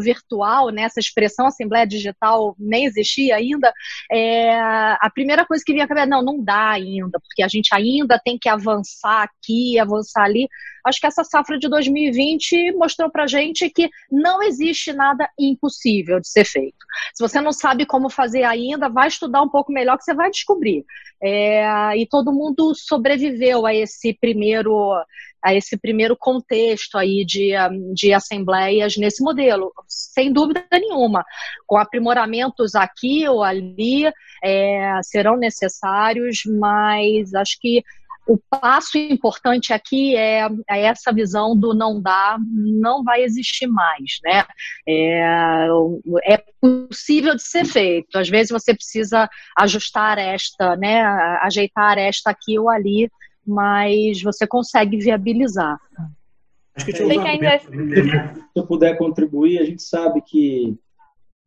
virtual, né? essa expressão assembleia digital nem existia ainda, é, a primeira coisa que vinha a cabeça, não, não dá ainda, porque a gente ainda tem que avançar aqui, avançar ali. Acho que essa safra de 2020 mostrou para gente que não existe nada impossível de ser feito. Se você não sabe como fazer ainda, vai estudar um pouco melhor que você vai descobrir. É, e todo mundo sobreviveu a esse primeiro a esse primeiro contexto aí de, de assembleias nesse modelo, sem dúvida nenhuma. Com aprimoramentos aqui ou ali é, serão necessários, mas acho que o passo importante aqui é, é, essa visão do não dá, não vai existir mais, né? É, é, possível de ser feito. Às vezes você precisa ajustar esta, né? Ajeitar esta aqui ou ali, mas você consegue viabilizar. Acho que ainda... Se eu puder contribuir, a gente sabe que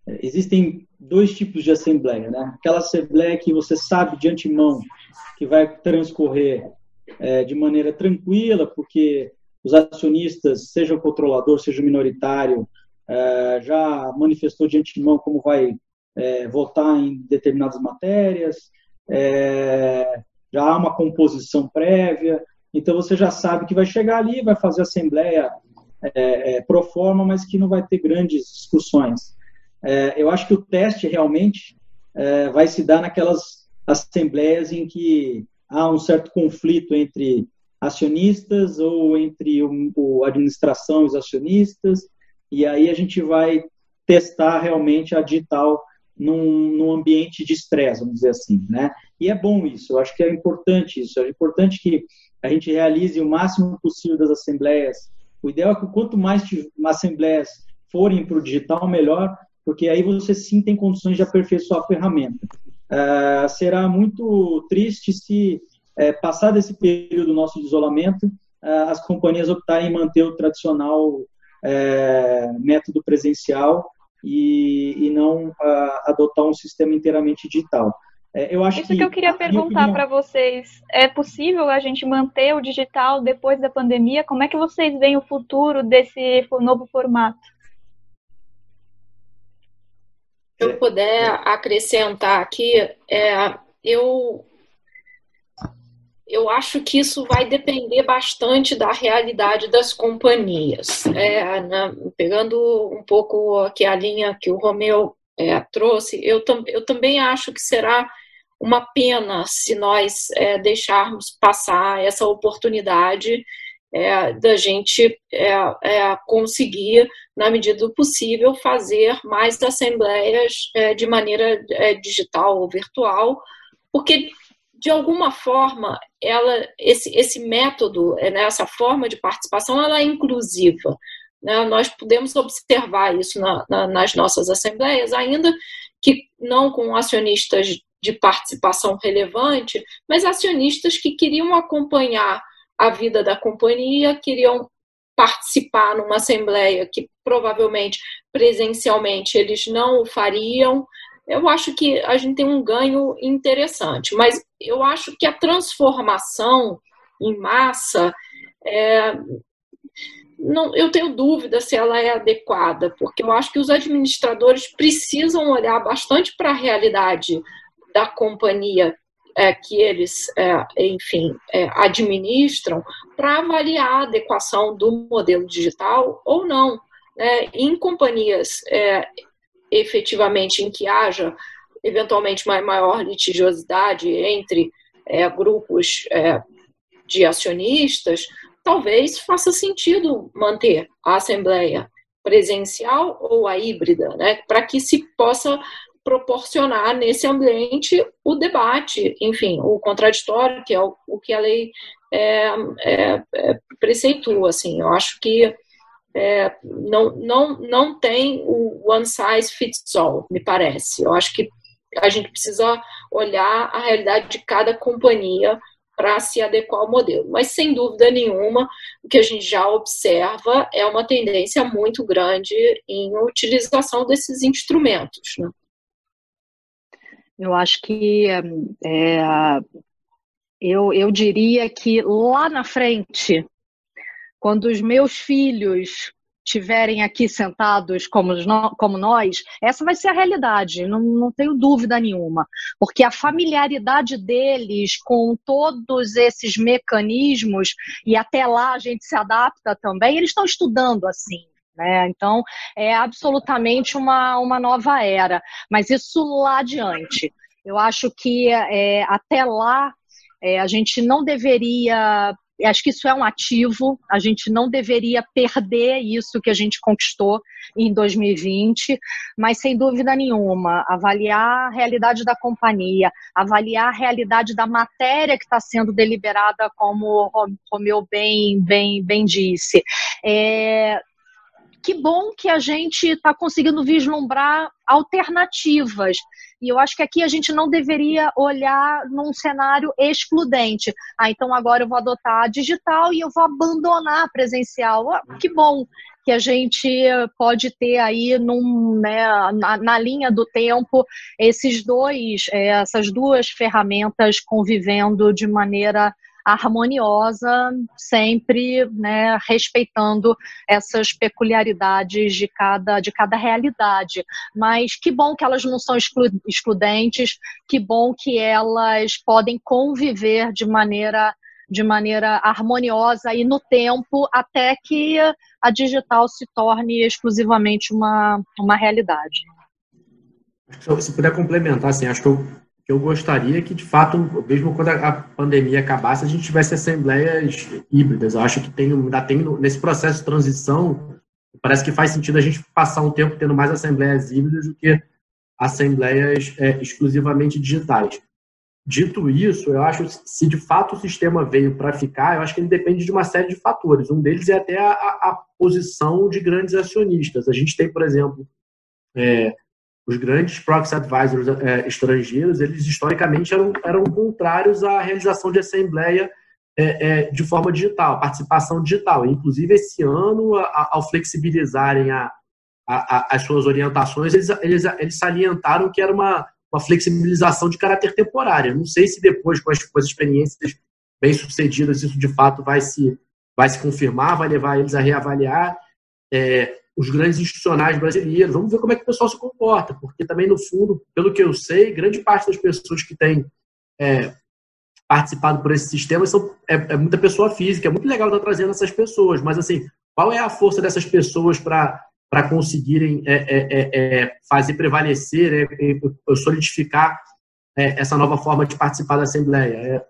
é, existem dois tipos de assembleia, né? Aquela assembleia que você sabe de antemão que vai transcorrer é, de maneira tranquila, porque os acionistas, seja o controlador, seja o minoritário, é, já manifestou de antemão como vai é, votar em determinadas matérias, é, já há uma composição prévia, então você já sabe que vai chegar ali, vai fazer assembleia é, é, pro forma, mas que não vai ter grandes discussões. É, eu acho que o teste realmente é, vai se dar naquelas assembleias em que há um certo conflito entre acionistas ou entre o, o administração e os acionistas, e aí a gente vai testar realmente a digital num, num ambiente de estresse, vamos dizer assim, né? E é bom isso, eu acho que é importante isso, é importante que a gente realize o máximo possível das assembleias. O ideal é que quanto mais assembleias forem para o digital, melhor, porque aí você sim tem condições de aperfeiçoar a ferramenta. Uh, será muito triste se, uh, passar desse período nosso de isolamento, uh, as companhias optarem em manter o tradicional é, método presencial e, e não adotar um sistema inteiramente digital. É, eu acho Isso que, que eu queria perguntar para vocês. É possível a gente manter o digital depois da pandemia? Como é que vocês veem o futuro desse novo formato? Se eu puder acrescentar aqui, é, eu eu acho que isso vai depender bastante da realidade das companhias. É, né, pegando um pouco aqui a linha que o Romeu é, trouxe, eu, tam, eu também acho que será uma pena se nós é, deixarmos passar essa oportunidade é, da gente é, é, conseguir, na medida do possível, fazer mais assembleias é, de maneira é, digital ou virtual, porque de alguma forma, ela, esse, esse método, é, né, essa forma de participação, ela é inclusiva. Né? Nós podemos observar isso na, na, nas nossas assembleias, ainda que não com acionistas de participação relevante, mas acionistas que queriam acompanhar a vida da companhia, queriam participar numa assembleia que provavelmente presencialmente eles não o fariam, eu acho que a gente tem um ganho interessante, mas eu acho que a transformação em massa, é, não, eu tenho dúvida se ela é adequada, porque eu acho que os administradores precisam olhar bastante para a realidade da companhia é, que eles, é, enfim, é, administram para avaliar a adequação do modelo digital ou não. Né? Em companhias é, efetivamente em que haja eventualmente maior litigiosidade entre é, grupos é, de acionistas, talvez faça sentido manter a assembleia presencial ou a híbrida, né, para que se possa proporcionar nesse ambiente o debate, enfim, o contraditório, que é o, o que a lei é, é, é, preceitua. Assim, eu acho que é, não, não, não tem o one size fits all, me parece. Eu acho que a gente precisa olhar a realidade de cada companhia para se adequar ao modelo. Mas, sem dúvida nenhuma, o que a gente já observa é uma tendência muito grande em utilização desses instrumentos. Né? Eu acho que é, eu, eu diria que lá na frente quando os meus filhos tiverem aqui sentados como, como nós, essa vai ser a realidade, não, não tenho dúvida nenhuma. Porque a familiaridade deles com todos esses mecanismos, e até lá a gente se adapta também, eles estão estudando assim. Né? Então, é absolutamente uma, uma nova era. Mas isso lá adiante. Eu acho que é, até lá é, a gente não deveria acho que isso é um ativo, a gente não deveria perder isso que a gente conquistou em 2020, mas sem dúvida nenhuma, avaliar a realidade da companhia, avaliar a realidade da matéria que está sendo deliberada, como o Romeu bem, bem, bem disse. É, que bom que a gente está conseguindo vislumbrar alternativas. E eu acho que aqui a gente não deveria olhar num cenário excludente. Ah, então agora eu vou adotar a digital e eu vou abandonar a presencial. Ah, que bom que a gente pode ter aí num, né, na, na, linha do tempo esses dois, é, essas duas ferramentas convivendo de maneira harmoniosa, sempre né, respeitando essas peculiaridades de cada, de cada realidade. Mas que bom que elas não são exclu excludentes, que bom que elas podem conviver de maneira de maneira harmoniosa e no tempo até que a digital se torne exclusivamente uma, uma realidade. Se puder complementar, assim, acho que eu, eu gostaria que, de fato, mesmo quando a pandemia acabasse, a gente tivesse assembleias híbridas. Eu acho que tem, ainda tem, nesse processo de transição, parece que faz sentido a gente passar um tempo tendo mais assembleias híbridas do que assembleias é, exclusivamente digitais. Dito isso, eu acho que se de fato o sistema veio para ficar, eu acho que ele depende de uma série de fatores. Um deles é até a, a posição de grandes acionistas. A gente tem, por exemplo, é, os grandes proxy advisors é, estrangeiros, eles historicamente eram, eram contrários à realização de assembleia é, é, de forma digital, participação digital. Inclusive, esse ano, a, ao flexibilizarem a, a, as suas orientações, eles, eles, eles salientaram que era uma uma flexibilização de caráter temporário. Não sei se depois, com as, com as experiências bem-sucedidas, isso de fato vai se, vai se confirmar, vai levar eles a reavaliar é, os grandes institucionais brasileiros. Vamos ver como é que o pessoal se comporta, porque também, no fundo, pelo que eu sei, grande parte das pessoas que têm é, participado por esse sistema são, é, é, muita pessoa física. É muito legal estar trazendo essas pessoas, mas, assim, qual é a força dessas pessoas para conseguirem é, é, é, é, fazer prevalecer, é, solidificar essa nova forma de participar da Assembleia.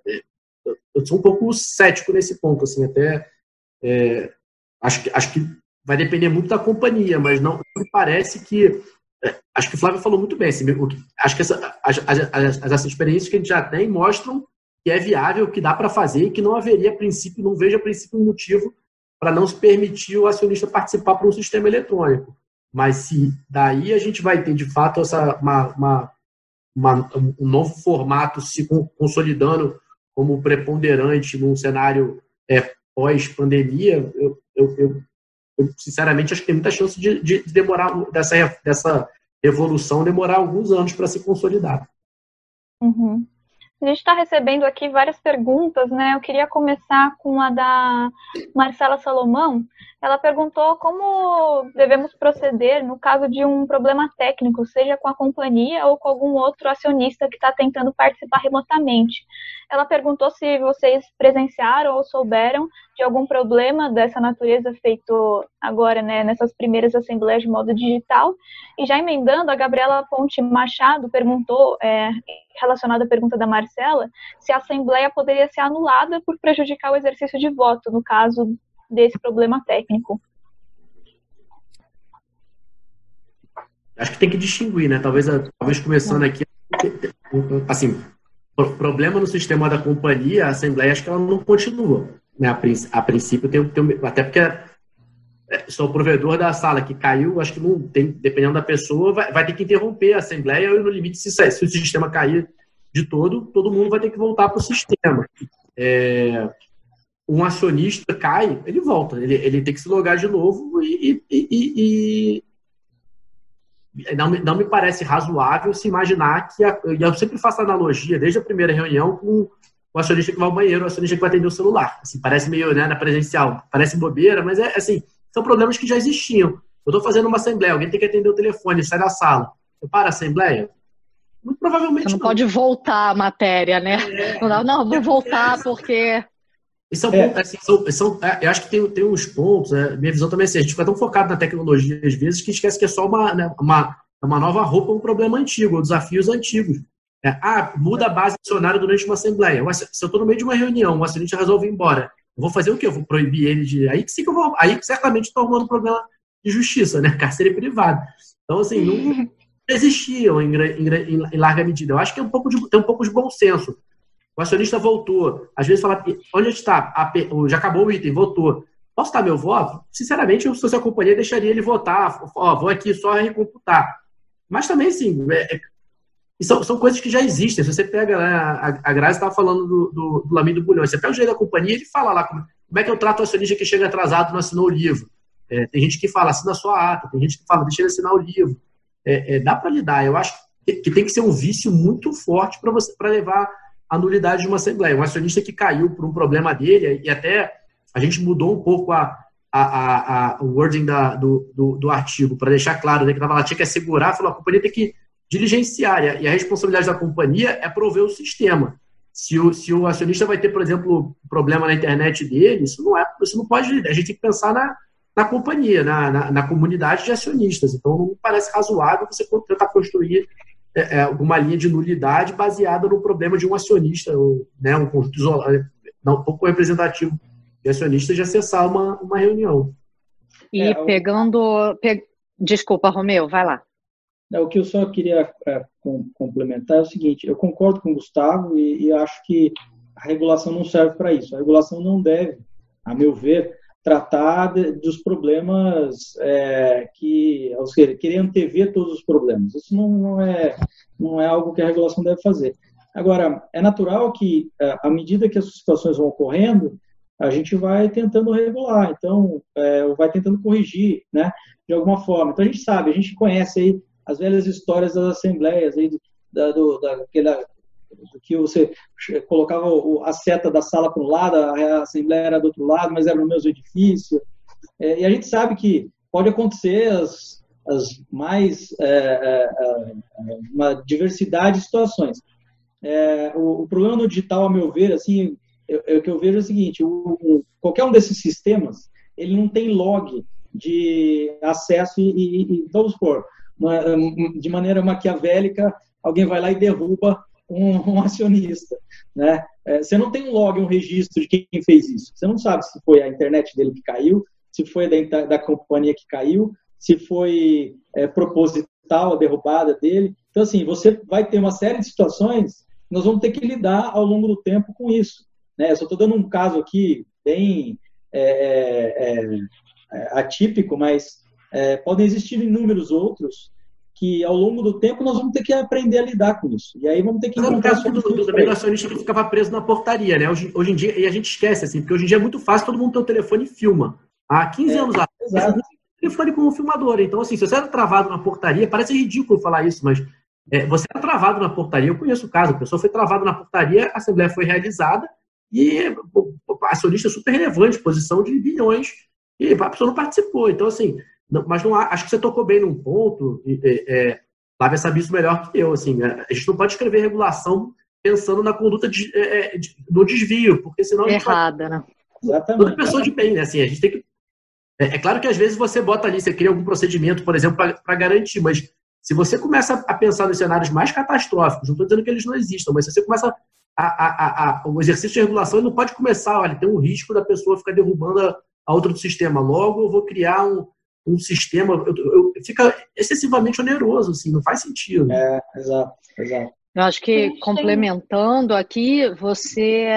eu sou um pouco cético nesse ponto, assim, até acho, acho que vai depender muito da companhia, mas não me parece que acho que o Flávio falou muito bem. Assim, acho que essa, as, as, as, experiências que a gente já tem mostram que é viável, que dá para fazer e que não haveria princípio, não vejo a princípio um motivo para não se permitir o acionista participar por um sistema eletrônico. Mas se daí a gente vai ter, de fato, essa, uma, uma, uma um novo formato se consolidando como preponderante num cenário é, pós-pandemia, eu, eu, eu, eu, sinceramente acho que tem muita chance de, de demorar, dessa, dessa evolução demorar alguns anos para se consolidar. Uhum. A gente está recebendo aqui várias perguntas, né? Eu queria começar com a da Marcela Salomão. Ela perguntou como devemos proceder no caso de um problema técnico, seja com a companhia ou com algum outro acionista que está tentando participar remotamente. Ela perguntou se vocês presenciaram ou souberam de algum problema dessa natureza feito agora, né, nessas primeiras assembleias de modo digital. E já emendando, a Gabriela Ponte Machado perguntou, é, relacionada à pergunta da Marcela, se a assembleia poderia ser anulada por prejudicar o exercício de voto, no caso desse problema técnico. Acho que tem que distinguir, né? Talvez, talvez começando aqui, assim, problema no sistema da companhia, a Assembleia, acho que ela não continua. Né? A, princípio, tem, tem, até porque sou o provedor da sala que caiu, acho que não tem, dependendo da pessoa, vai, vai ter que interromper a Assembleia e, no limite, se, se o sistema cair de todo, todo mundo vai ter que voltar para o sistema. É, um acionista cai, ele volta, ele, ele tem que se logar de novo e, e, e, e não, não, me parece razoável se imaginar que, a, eu sempre faço analogia, desde a primeira reunião, com o acionista que vai ao banheiro, o acionista que vai atender o celular. Assim, parece meio né, na presencial, parece bobeira, mas é assim, são problemas que já existiam. Eu estou fazendo uma assembleia, alguém tem que atender o telefone, sai da sala. Eu paro a assembleia? Muito provavelmente Você não, não. pode voltar a matéria, né? É. Não, não, vou voltar porque e são, é. assim, são, são, é, eu acho que tem, tem uns pontos, né, minha visão também é assim, a gente fica tão focado na tecnologia às vezes que esquece que é só uma, né, uma, uma nova roupa, um problema antigo, desafios antigos. É, ah, muda a base acionária durante uma assembleia. Se eu estou no meio de uma reunião, o acionista resolve ir embora, vou fazer o quê? Eu vou proibir ele de. Aí sim que eu vou. Aí certamente estou arrumando um problema de justiça, né? Cárcere privado. Então, assim, não existiam em, em, em, larga medida. Eu acho que é um pouco de, tem um pouco de bom senso. O acionista voltou. Às vezes fala, onde está? Já acabou o item, votou. Posso dar meu voto? Sinceramente, eu, se fosse a companhia, deixaria ele votar. Ó, vou aqui só recomputar. Mas também, sim, é, é, são, são coisas que já existem. Se você pega, né, a, a Grazi estava falando do, do, do Lamin do Bulhão, você pega o jeito da companhia, ele fala lá como, como, é que eu trato o acionista que chega atrasado não assinou o livro. É, tem gente que fala, assina sua ata, tem gente que fala, deixa ele assinar o livro. É, é dá para lidar. Eu acho que, que, tem que ser um vício muito forte para você para levar a nulidade de uma assembleia. Um acionista que caiu por um problema dele, e até a gente mudou um pouco a, a, a, a o wording da, do, do, do, artigo, para deixar claro, né, que estava lá, tinha que assegurar, falou, a companhia tem que diligenciar, e a responsabilidade da companhia é prover o sistema. Se o, se o acionista vai ter, por exemplo, problema na internet dele, isso não é, isso não pode, a gente tem que pensar na, na companhia, na, na, na comunidade de acionistas. Então, não parece razoável você tentar construir é, é, uma linha de nulidade baseada no problema de um acionista, né, um conjunto isolado, não pouco representativo de acionistas de acessar uma, uma reunião. E é, pegando. Pe... Desculpa, Romeu, vai lá. O que eu só queria é, complementar é o seguinte: eu concordo com o Gustavo e, e acho que a regulação não serve para isso. A regulação não deve, a meu ver, tratar de, dos problemas é, que, ou seja, querer antever todos os problemas. Isso não, não, é, não é algo que a regulação deve fazer. Agora, é natural que, é, à medida que as situações vão ocorrendo, a gente vai tentando regular, então, é, vai tentando corrigir, né, de alguma forma. Então, a gente sabe, a gente conhece aí as velhas histórias das assembleias, aí, da, do, que você colocava a seta da sala para um lado, a assembleia era do outro lado, mas era no mesmo edifício. É, e a gente sabe que pode acontecer as, as mais é, é, é uma diversidade de situações. É, o, o, problema digital, a meu ver, assim, o que eu vejo é o seguinte: o, o, qualquer um desses sistemas ele não tem log de acesso e, e, e vamos supor, de maneira maquiavélica, alguém vai lá e derruba um, um acionista, né? É, você não tem um log, um registro de quem fez isso. Você não sabe se foi a internet dele que caiu, se foi da, da companhia que caiu, se foi é, proposital a derrubada dele. Então, assim, você vai ter uma série de situações nós vamos ter que lidar ao longo do tempo com isso. Né? Eu só estou dando um caso aqui bem é, é, é, é atípico, mas é, podem existir inúmeros outros que ao longo do tempo nós vamos ter que aprender a lidar com isso. E aí vamos ter que Mas no caso do, do, do que ficava preso na portaria, né? Hoje, hoje em dia, e a gente esquece, assim, porque hoje em dia é muito fácil, todo mundo tem o telefone e filma. Há 15 é, anos atrás, telefone como filmador. Então, assim, se você era travado na portaria, parece ridículo falar isso, mas é, você era travado na portaria, eu conheço o caso, a pessoa foi travada na portaria, a assembleia foi realizada e o acionista super relevante, posição de bilhões, e a pessoa não participou. Então, assim, não, mas não acho que você tocou bem num ponto, é, é, Flávia sabe isso melhor que eu, assim, né? a gente não pode escrever regulação pensando na conduta de, é, é de, do desvio, porque senão... Errada, vai... né? Exatamente. Toda pessoa de bem, né? Assim, a gente tem que... É, é claro que às vezes você bota ali, você cria algum procedimento, por exemplo, para garantir, mas se você começa a pensar nos cenários mais catastróficos, não estou dizendo que eles não existam, mas se você começa a, a, a, o exercício de regulação ele não pode começar, olha, tem um risco da pessoa ficar derrubando a, a outra do sistema. Logo, eu vou criar um, um sistema. Eu, eu, fica excessivamente oneroso, assim, não faz sentido. É, exato, exato. Eu acho que complementando aqui, você,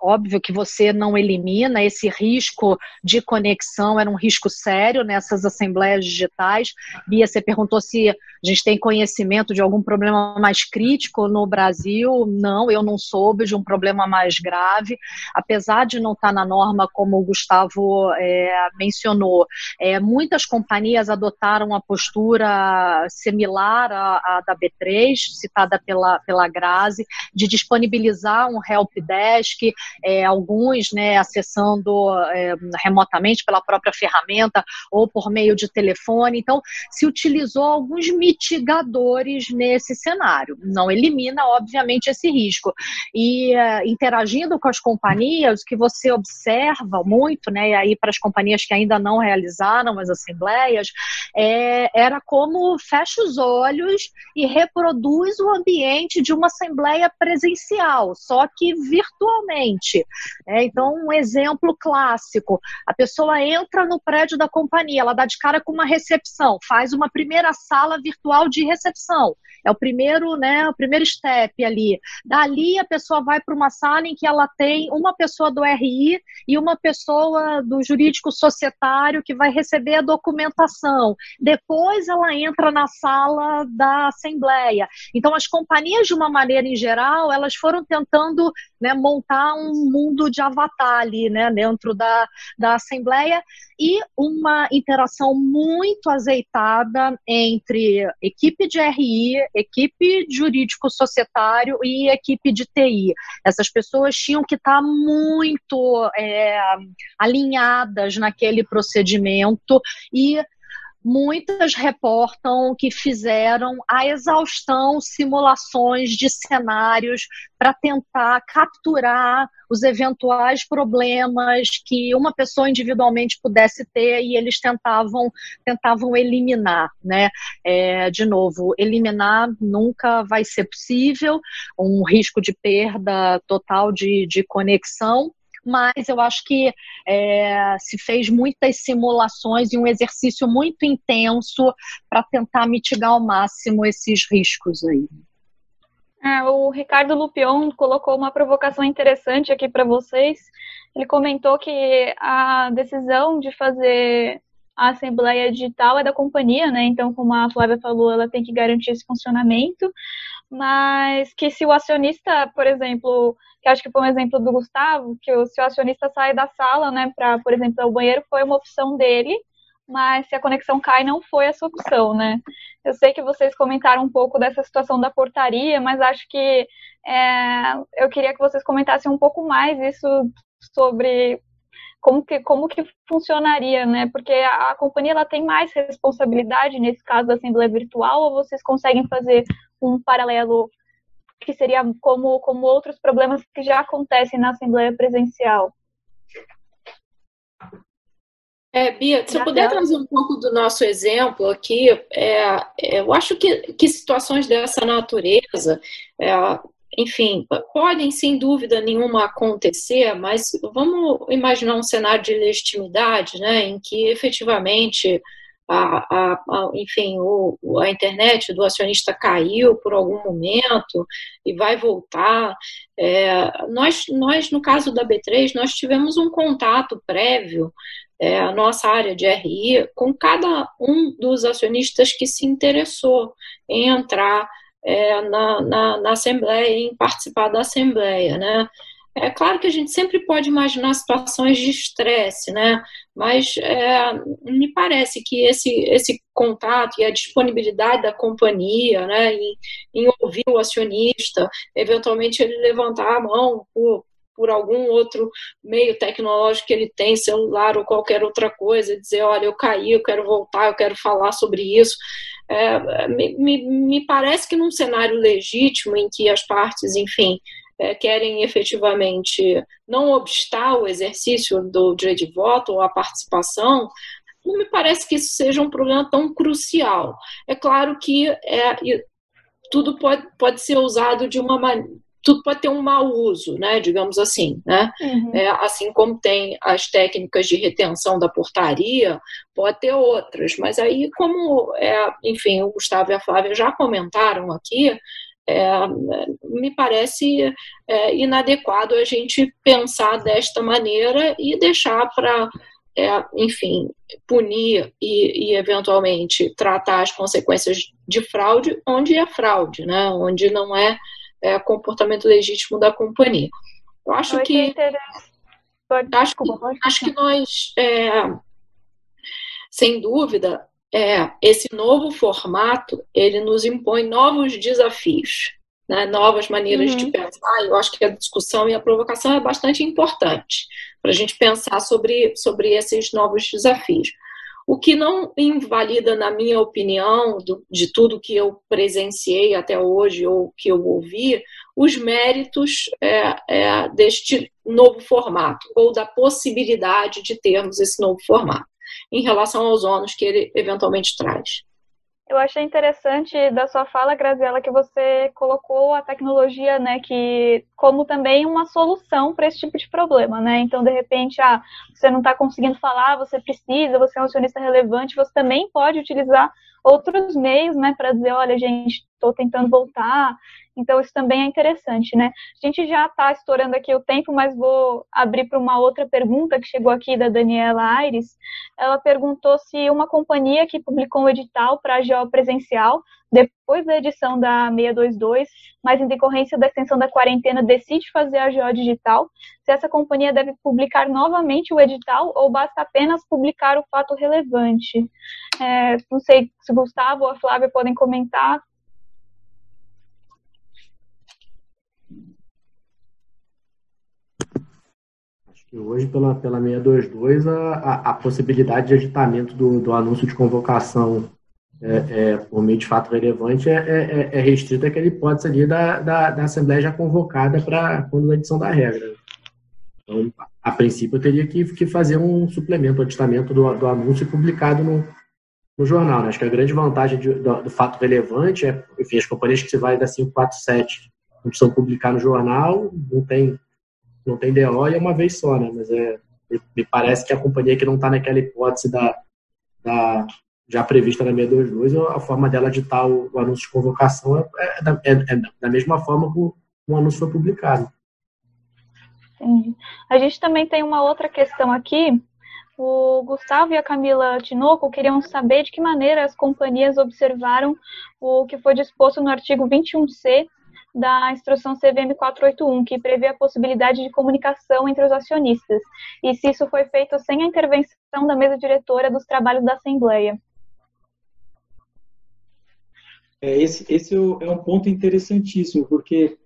óbvio que você não elimina esse risco de conexão, era um risco sério nessas assembleias digitais. Bia, você perguntou se gente tem conhecimento de algum problema mais crítico no Brasil. Não, eu não soube de um problema mais grave, apesar de não estar na norma, como o Gustavo é, mencionou. É, muitas companhias adotaram a postura similar à, à da B3, se citada pela, pela Grazi, de disponibilizar um help desk, é, alguns né, acessando é, remotamente pela própria ferramenta ou por meio de telefone. Então, se utilizou alguns mitigadores nesse cenário. Não elimina, obviamente, esse risco. E é, interagindo com as companhias, o que você observa muito, né, e aí para as companhias que ainda não realizaram as assembleias, é, era como fecha os olhos e reproduz o o ambiente de uma assembleia presencial, só que virtualmente. É, então, um exemplo clássico: a pessoa entra no prédio da companhia, ela dá de cara com uma recepção, faz uma primeira sala virtual de recepção. É o primeiro, né, o primeiro step ali. Dali a pessoa vai para uma sala em que ela tem uma pessoa do RI e uma pessoa do jurídico societário que vai receber a documentação. Depois ela entra na sala da assembleia. Então as companhias de uma maneira em geral, elas foram tentando né, montar um mundo de avatar ali, né, dentro da, da assembleia e uma interação muito azeitada entre equipe de RI, equipe jurídico societário e equipe de TI. Essas pessoas tinham que estar muito é, alinhadas naquele procedimento e muitas reportam que fizeram a exaustão simulações de cenários para tentar capturar os eventuais problemas que uma pessoa individualmente pudesse ter e eles tentavam tentavam eliminar, né? É, de novo, eliminar nunca vai ser possível, um risco de perda total de, de conexão mas eu acho que é, se fez muitas simulações e um exercício muito intenso para tentar mitigar ao máximo esses riscos aí. É, o Ricardo Lupion colocou uma provocação interessante aqui para vocês. Ele comentou que a decisão de fazer a assembleia digital é da companhia, né? Então, como a Flávia falou, ela tem que garantir esse funcionamento, mas que se o acionista, por exemplo, que acho que foi um exemplo do Gustavo, que o, se o acionista sai da sala, né, para, por exemplo, o banheiro, foi uma opção dele, mas se a conexão cai, não foi essa opção, né? Eu sei que vocês comentaram um pouco dessa situação da portaria, mas acho que é, eu queria que vocês comentassem um pouco mais isso sobre como que, como que funcionaria, né? Porque a, a, companhia ela tem mais responsabilidade nesse caso da assembleia virtual ou vocês conseguem fazer um paralelo que seria como, como outros problemas que já acontecem na Assembleia Presencial. É, Bia, se eu puder trazer um pouco do nosso exemplo aqui, é, é, eu acho que, que situações dessa natureza, é, enfim, podem sem dúvida nenhuma acontecer, mas vamos imaginar um cenário de legitimidade, né, em que efetivamente a, a, a, enfim, o, a internet do acionista caiu por algum momento e vai voltar. É, nós, nós, no caso da B3, nós tivemos um contato prévio, é, a nossa área de RI, com cada um dos acionistas que se interessou em entrar é, na, na, na Assembleia, em participar da Assembleia, né? É claro que a gente sempre pode imaginar situações de estresse, né? Mas é, me parece que esse, esse contato e a disponibilidade da companhia, né, em, em ouvir o acionista, eventualmente ele levantar a mão por, por algum outro meio tecnológico que ele tem, celular ou qualquer outra coisa, dizer, olha, eu caí, eu quero voltar, eu quero falar sobre isso. É, me, me, me parece que num cenário legítimo em que as partes, enfim, é, querem efetivamente não obstar o exercício do direito de voto ou a participação, não me parece que isso seja um problema tão crucial. É claro que é, tudo pode, pode ser usado de uma maneira. Tudo pode ter um mau uso, né, digamos assim, né? Uhum. É, assim como tem as técnicas de retenção da portaria, pode ter outras, mas aí, como, é, enfim, o Gustavo e a Flávia já comentaram aqui, é, me parece é, inadequado a gente pensar desta maneira e deixar para, é, enfim, punir e, e, eventualmente tratar as consequências de fraude onde é fraude, né? onde não é, é comportamento legítimo da companhia. Eu acho que. Acho, acho que nós, é, sem dúvida, é, esse novo formato, ele nos impõe novos desafios, né, novas maneiras uhum. de pensar. Eu acho que a discussão e a provocação é bastante importante para a gente pensar sobre, sobre esses novos desafios. O que não invalida, na minha opinião, do, de tudo que eu presenciei até hoje ou que eu ouvi, os méritos é, é, deste novo formato ou da possibilidade de termos esse novo formato em relação aos ônus que ele eventualmente traz. Eu achei interessante da sua fala, Graziela, que você colocou a tecnologia, né, que como também uma solução para esse tipo de problema, né? Então, de repente, ah, você não está conseguindo falar, você precisa, você é um acionista relevante, você também pode utilizar outros meios, né, para dizer, olha, gente, estou tentando voltar, então, isso também é interessante, né? A gente já está estourando aqui o tempo, mas vou abrir para uma outra pergunta que chegou aqui da Daniela Aires. Ela perguntou se uma companhia que publicou um edital para a GO presencial, depois da edição da 622, mas em decorrência da extensão da quarentena, decide fazer a GO digital, se essa companhia deve publicar novamente o edital ou basta apenas publicar o fato relevante. É, não sei se o Gustavo ou a Flávia podem comentar que hoje, pela, pela 622, a, a, a possibilidade de agitamento do, do anúncio de convocação é, é, por meio de fato relevante é, é, é restrita àquela hipótese ali da, da, da Assembleia já convocada para quando a edição da regra. Então, a princípio, eu teria que, que fazer um suplemento, um aditamento do, do anúncio publicado no, no jornal. Né? Acho que a grande vantagem de, do, do, fato relevante é, enfim, as companhias que se vai da 547 não precisam publicar no jornal, não tem, não tem DO e é uma vez só, né? Mas é, me parece que a companhia que não está naquela hipótese da, da, já prevista na 622, a forma dela editar o, o anúncio de convocação é, é, da, é, é da mesma forma que o, anúncio foi publicado. Entendi. A gente também tem uma outra questão aqui. O Gustavo e a Camila Tinoco queriam saber de que maneira as companhias observaram o que foi disposto no artigo 21C da instrução CVM 481, que prevê a possibilidade de comunicação entre os acionistas, e se isso foi feito sem a intervenção da mesa diretora dos trabalhos da Assembleia. É, esse, esse é, é um ponto interessantíssimo, porque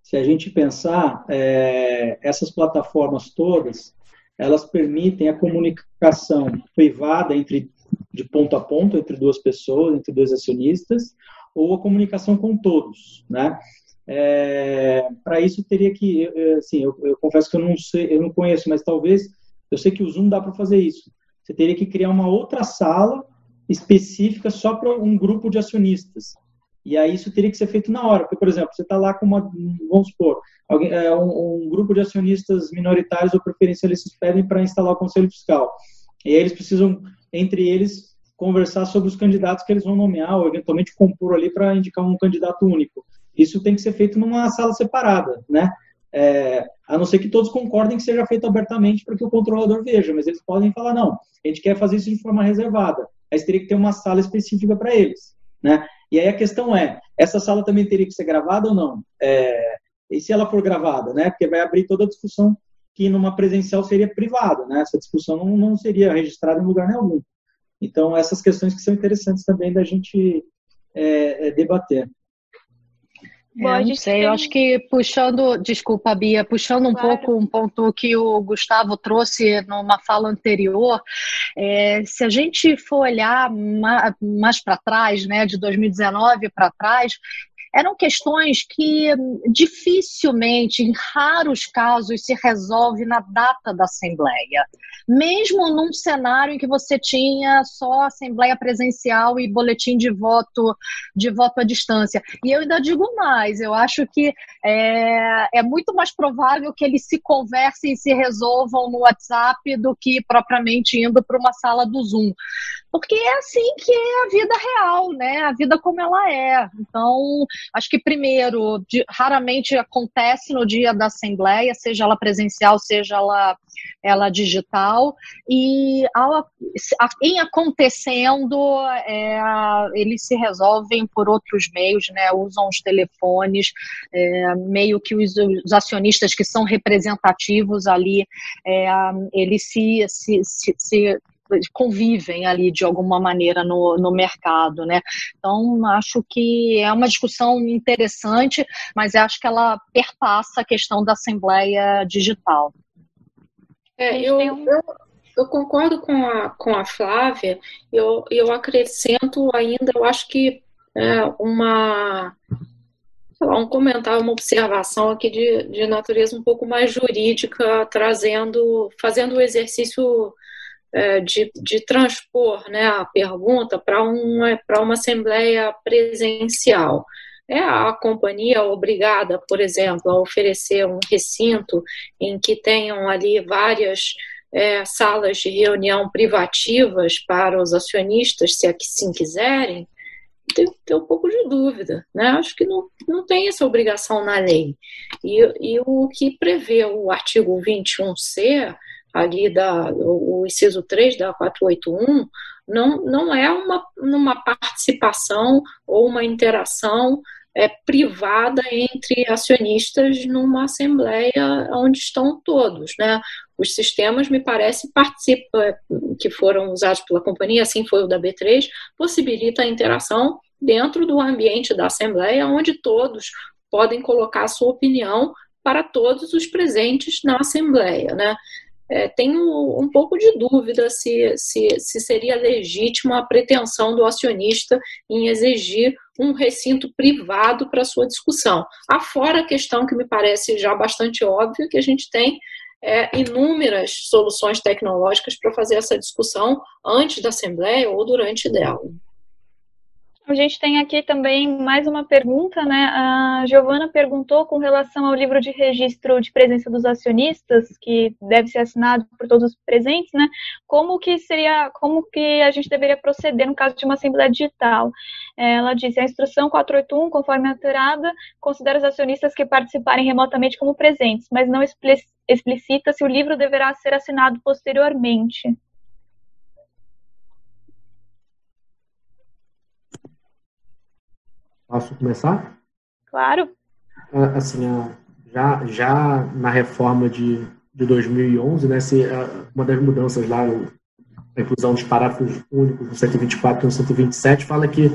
se a gente pensar, é, essas plataformas todas, elas permitem a comunicação privada entre de ponto a ponto entre duas pessoas, entre dois acionistas, ou a comunicação com todos, né? É, Para isso teria que, assim, eu, eu, confesso que eu não sei, eu não conheço, mas talvez eu sei que o Zoom dá para fazer isso. Você teria que criar uma outra sala específica só para um grupo de acionistas. E aí isso teria que ser feito na hora, porque, por exemplo, você está lá com uma, vamos supor, alguém, é, um, um, grupo de acionistas minoritários ou preferencialistas pedem para instalar o conselho fiscal. E aí eles precisam, entre eles, conversar sobre os candidatos que eles vão nomear ou eventualmente compor ali para indicar um candidato único. Isso tem que ser feito numa sala separada, né? É, a não ser que todos concordem que seja feito abertamente para que o controlador veja, mas eles podem falar, não, a gente quer fazer isso de forma reservada. Aí teria que ter uma sala específica para eles, né? E aí a questão é, essa sala também teria que ser gravada ou não? É, e se ela for gravada, né? Porque vai abrir toda a discussão que numa presencial seria privada, né? Essa discussão não, não seria registrada em lugar nenhum. Então, essas questões que são interessantes também da gente é, é debater. É, não sei, eu acho que puxando, desculpa, Bia, puxando um claro. pouco um ponto que o Gustavo trouxe numa fala anterior, é, se a gente for olhar mais para trás, né, de 2019 para trás, eram questões que dificilmente, em raros casos, se resolve na data da Assembleia. Mesmo num cenário em que você tinha só Assembleia presencial e boletim de voto, de voto à distância. E eu ainda digo mais, eu acho que é, é muito mais provável que eles se conversem e se resolvam no WhatsApp do que propriamente indo para uma sala do Zoom. Porque é assim que é a vida real, né? A vida como ela é. Então, acho que primeiro, de, raramente acontece no dia da assembleia, seja ela presencial, seja ela, ela digital, e ao, em acontecendo, é, eles se resolvem por outros meios, né? Usam os telefones, é, meio que os, os, acionistas que são representativos ali, é, eles se, se, se, se convivem ali de alguma maneira no, no mercado, né? Então, acho que é uma discussão interessante, mas acho que ela perpassa a questão da Assembleia Digital. É, eu, eu, eu, concordo com a, com a Flávia, eu, eu acrescento ainda, eu acho que é, uma um comentário, uma observação aqui de, de natureza um pouco mais jurídica, trazendo, fazendo o exercício é, de, de transpor né, a pergunta para uma, uma assembleia presencial. É a companhia obrigada, por exemplo, a oferecer um recinto em que tenham ali várias é, salas de reunião privativas para os acionistas, se assim quiserem, tem, tem um pouco de dúvida. Né? Acho que não, não tem essa obrigação na lei. E, e o que prevê o artigo 21C ali da, o, o inciso 3 da 481, não, não é uma, uma participação ou uma interação é, privada entre acionistas numa assembleia onde estão todos, né? Os sistemas, me parece, participam, que foram usados pela companhia, assim foi o da B3, possibilita a interação dentro do ambiente da assembleia, onde todos podem colocar a sua opinião para todos os presentes na Assembleia. Né? É, tenho um pouco de dúvida se, se, se seria legítima a pretensão do acionista em exigir um recinto privado para sua discussão. Afora a questão que me parece já bastante óbvia, que a gente tem é, inúmeras soluções tecnológicas para fazer essa discussão antes da Assembleia ou durante dela. A gente tem aqui também mais uma pergunta, né? A Giovana perguntou com relação ao livro de registro de presença dos acionistas, que deve ser assinado por todos os presentes, né? Como que seria, como que a gente deveria proceder no caso de uma assembleia digital? Ela disse: a instrução 481, conforme alterada, considera os acionistas que participarem remotamente como presentes, mas não explicita se o livro deverá ser assinado posteriormente. Posso começar? Claro. Assim, já, já na reforma de, de 2011, né, se, uma das mudanças lá, a inclusão dos parágrafos únicos no 124 e no 127, fala que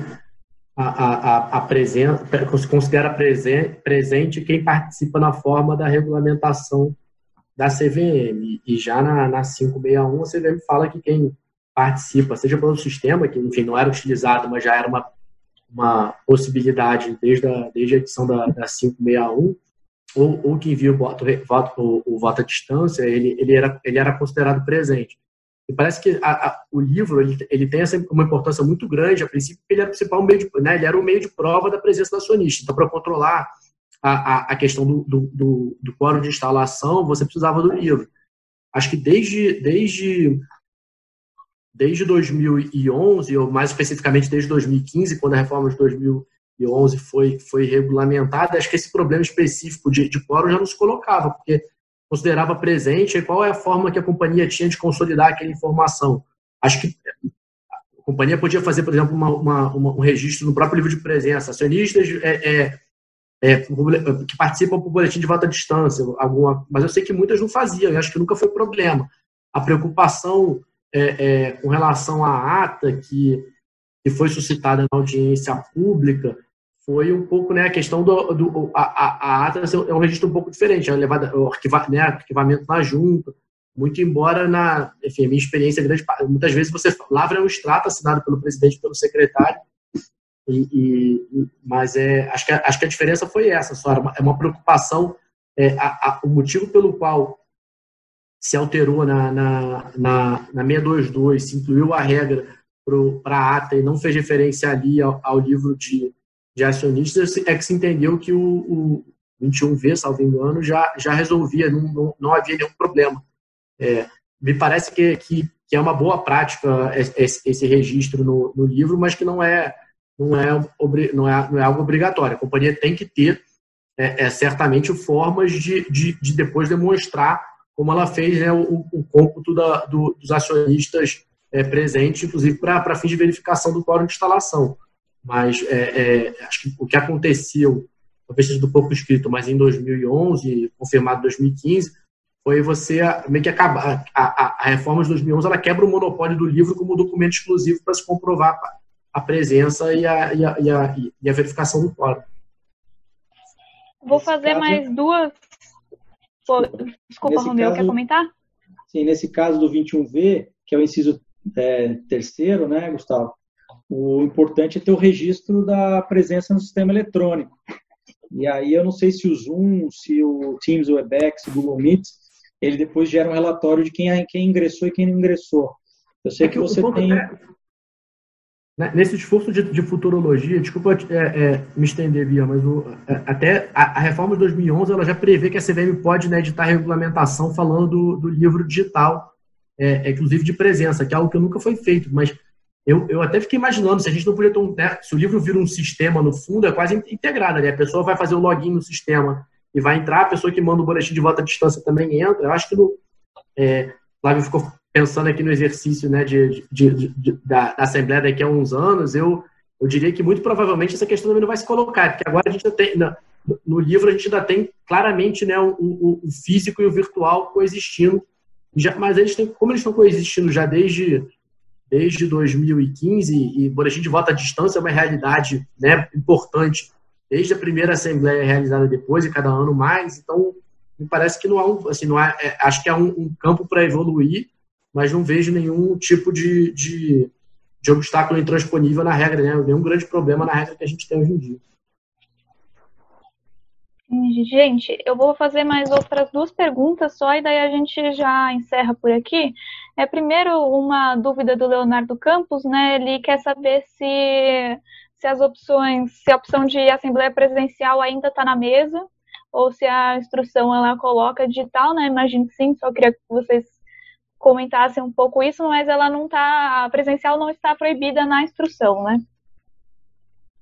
a, a, a presença, se considera presente, presente quem participa na forma da regulamentação da CVM. E já na, na 561, a CVM fala que quem participa, seja pelo sistema, que enfim não era utilizado, mas já era uma uma possibilidade desde a, desde a edição da, da 561, ou, ou que envia o voto, voto, o, voto à distância, ele, ele, era, ele era considerado presente. E parece que a, a, o livro ele, ele tem essa, uma importância muito grande, a princípio, ele era principal meio de, né, ele era o meio de prova da presença do acionista. Então, para controlar a, a, questão do, do, do, do quórum de instalação, você precisava do livro. Acho que desde, desde desde 2011, ou mais especificamente desde 2015, quando a reforma de 2011 foi, foi regulamentada, acho que esse problema específico de, de quórum já não se colocava, porque considerava presente qual é a forma que a companhia tinha de consolidar aquela informação. Acho que a companhia podia fazer, por exemplo, uma, uma, uma, um registro no próprio livro de presença, acionistas é, é, é, que participam do boletim de voto à distância, alguma, mas eu sei que muitas não faziam, e acho que nunca foi problema. A preocupação é, é, com relação à ata que, que foi suscitada na audiência pública, foi um pouco né, a questão do, do a, a, ata é um registro um pouco diferente, é levada, o arquiva, né, arquivamento na junta, muito embora na enfim, minha experiência grande, muitas vezes você lavra um extrato assinado pelo presidente pelo secretário, e, e, mas é, acho, que, acho que a diferença foi essa, só, é uma preocupação, é, a, a, o motivo pelo qual se alterou na, na, na, na 622, se incluiu a regra para a ata e não fez referência ali ao, ao, livro de, de acionistas, é que se entendeu que o, o 21V, salvo engano, já, já resolvia, não, não, não havia nenhum problema. É, me parece que, que, que, é uma boa prática esse, esse registro no, no, livro, mas que não é, não, é, não, é, não é algo obrigatório. A companhia tem que ter, é, é certamente, formas de, de, de depois demonstrar como ela fez né, o, o cômputo da, do, dos acionistas é, presentes, inclusive para fins de verificação do quórum de instalação. Mas é, é, acho que o que aconteceu, talvez seja do pouco escrito, mas em 2011, confirmado em 2015, foi você meio que acabar. A, a, a, reforma de 2011 ela quebra o monopólio do livro como documento exclusivo para se comprovar a presença e a, e a, e a, e a verificação do quórum. Vou fazer mais duas Pô, desculpa, nesse Romeu, caso, quer comentar? Sim, nesse caso do 21V, que é o inciso é, terceiro, né, Gustavo? O importante é ter o registro da presença no sistema eletrônico. E aí eu não sei se o Zoom, se o Teams, o Webex, o Google Meet, ele depois gera um relatório de quem, quem ingressou e quem não ingressou. Eu sei é que, que você tem. É, nesse esforço de, de futurologia, desculpa é, é, me estender, Bia, mas o, é, até a, a, reforma de 2011 ela já prevê que a CVM pode né, editar regulamentação falando do, do livro digital, é, inclusive de presença, que é algo que nunca foi feito. Mas eu, eu até fiquei imaginando se a gente não podia ter um. Né, se o livro vira um sistema no fundo, é quase integrado. Né? A pessoa vai fazer o login no sistema e vai entrar, a pessoa que manda o boletim de volta à distância também entra. Eu acho que no, é, Flávio ficou pensando aqui no exercício né, de, de, de, da, da, Assembleia daqui a uns anos, eu, eu diria que muito provavelmente essa questão também não vai se colocar, porque agora a gente tem, no, no livro a gente ainda tem claramente né, o, o, o físico e o virtual coexistindo, já, mas eles têm, como eles estão coexistindo já desde, desde 2015, e boletim de voto à distância é uma realidade né, importante desde a primeira Assembleia realizada depois e cada ano mais, então me parece que não há um, assim, não há, é, acho que há um, um campo para evoluir, mas não vejo nenhum tipo de, de, de obstáculo intransponível na regra, né? Nenhum grande problema na regra que a gente tem hoje em dia. Gente, eu vou fazer mais outras duas perguntas só e daí a gente já encerra por aqui. É primeiro uma dúvida do Leonardo Campos, né? Ele quer saber se, se as opções, se a opção de assembleia presidencial ainda está na mesa ou se a instrução ela coloca digital, né? Imagino que sim. Só queria que vocês comentassem um pouco isso, mas ela não está, a presencial não está proibida na instrução, né?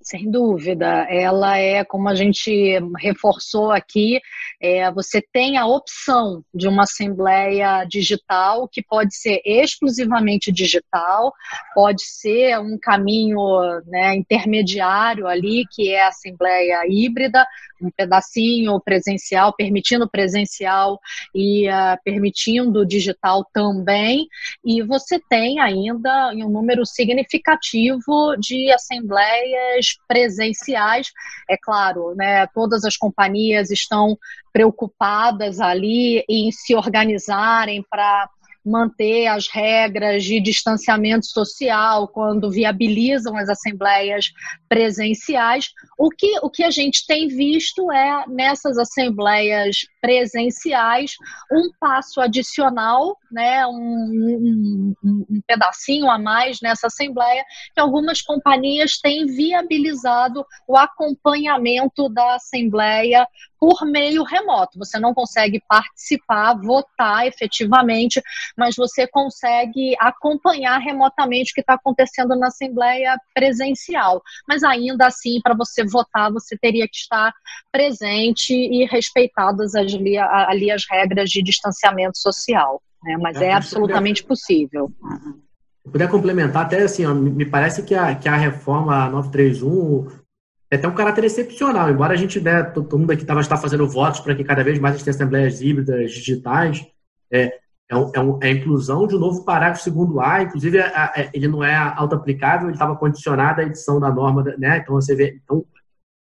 Sem dúvida, ela é, como a gente reforçou aqui, é, você tem a opção de uma assembleia digital, que pode ser exclusivamente digital, pode ser um caminho né, intermediário ali, que é a assembleia híbrida, um pedacinho presencial, permitindo presencial e uh, permitindo digital também, e você tem ainda um número significativo de assembleias presenciais. É claro, né, todas as companhias estão preocupadas ali em se organizarem para manter as regras de distanciamento social quando viabilizam as assembleias presenciais. O que, o que a gente tem visto é, nessas assembleias presenciais, um passo adicional, né, um, um, um pedacinho a mais nessa assembleia, que algumas companhias têm viabilizado o acompanhamento da assembleia por meio remoto. Você não consegue participar, votar efetivamente, mas você consegue acompanhar remotamente o que está acontecendo na Assembleia presencial. Mas ainda assim, para você votar, você teria que estar presente e respeitadas ali, ali as regras de distanciamento social. Né? Mas é, é absolutamente possível. Se puder complementar, até assim, ó, me parece que a, que a reforma 931 é até um caráter excepcional, embora a gente, né, todo mundo aqui estava tá fazendo votos para que cada vez mais a gente tenha assembleias híbridas, digitais, é, é, um, é, um, é, a inclusão de um novo parágrafo segundo A, inclusive a, a, é, ele não é auto-aplicável, ele estava condicionado à edição da norma, né, então você vê, então,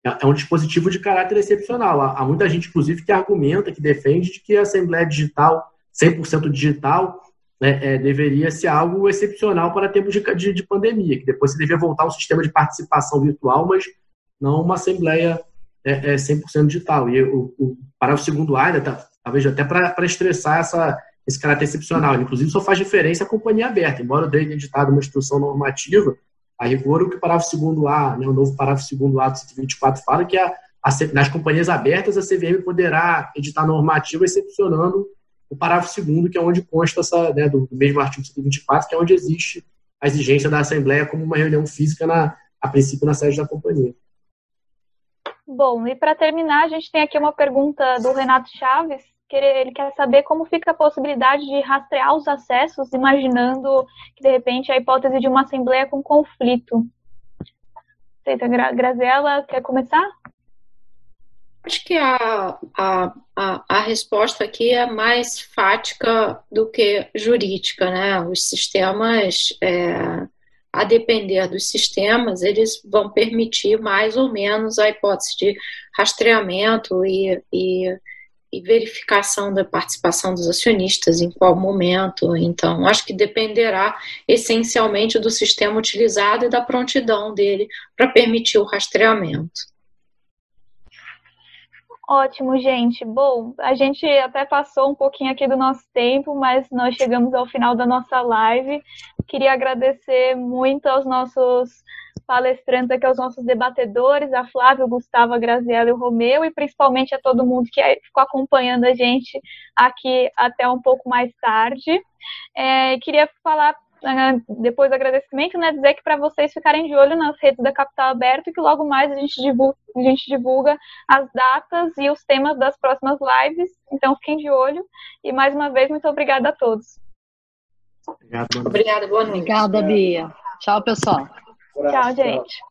é, é um dispositivo de caráter excepcional. Há, muita gente, inclusive, que argumenta, que defende que a Assembleia Digital, 100% digital, né, é, deveria ser algo excepcional para tempos de, de, de pandemia, que depois você deveria voltar ao sistema de participação virtual, mas não uma assembleia é, é 100% digital. E o, o parágrafo segundo A, ainda tá, talvez até para estressar essa, esse caráter excepcional. Inclusive, só faz diferença a companhia aberta. Embora eu tenha editado uma instrução normativa, a rigor, o que o parágrafo A, né, o novo parágrafo segundo A do 124 fala que a, a, nas companhias abertas a CVM poderá editar normativa excepcionando o parágrafo segundo, que é onde consta essa, né, do, do mesmo artigo 124, que é onde existe a exigência da Assembleia como uma reunião física, na, a princípio, na sede da companhia. Bom, e para terminar, a gente tem aqui uma pergunta do Renato Chaves, ele quer saber como fica a possibilidade de rastrear os acessos, imaginando que, de repente, a hipótese de uma assembleia com conflito. Aceita, Graziela, quer começar? Acho que a, a, a, a, resposta aqui é mais fática do que jurídica, né? Os sistemas é, a depender dos sistemas, eles vão permitir mais ou menos a hipótese de rastreamento e, e, e, verificação da participação dos acionistas, em qual momento. Então, acho que dependerá essencialmente do sistema utilizado e da prontidão dele para permitir o rastreamento. Ótimo, gente. Bom, a gente até passou um pouquinho aqui do nosso tempo, mas nós chegamos ao final da nossa live. Queria agradecer muito aos nossos palestrantes aqui, aos nossos debatedores, a Flávia, o Gustavo, a Graziela e o Romeu, e principalmente a todo mundo que ficou acompanhando a gente aqui até um pouco mais tarde. É, queria falar né, depois do agradecimento, né, dizer que para vocês ficarem de olho nas redes da Capital Aberto e que logo mais a gente, divulga, a gente divulga as datas e os temas das próximas lives. Então fiquem de olho. E mais uma vez, muito obrigada a todos. Obrigada, boa noite. Obrigada, Bia. Tchau, pessoal. Tchau, gente.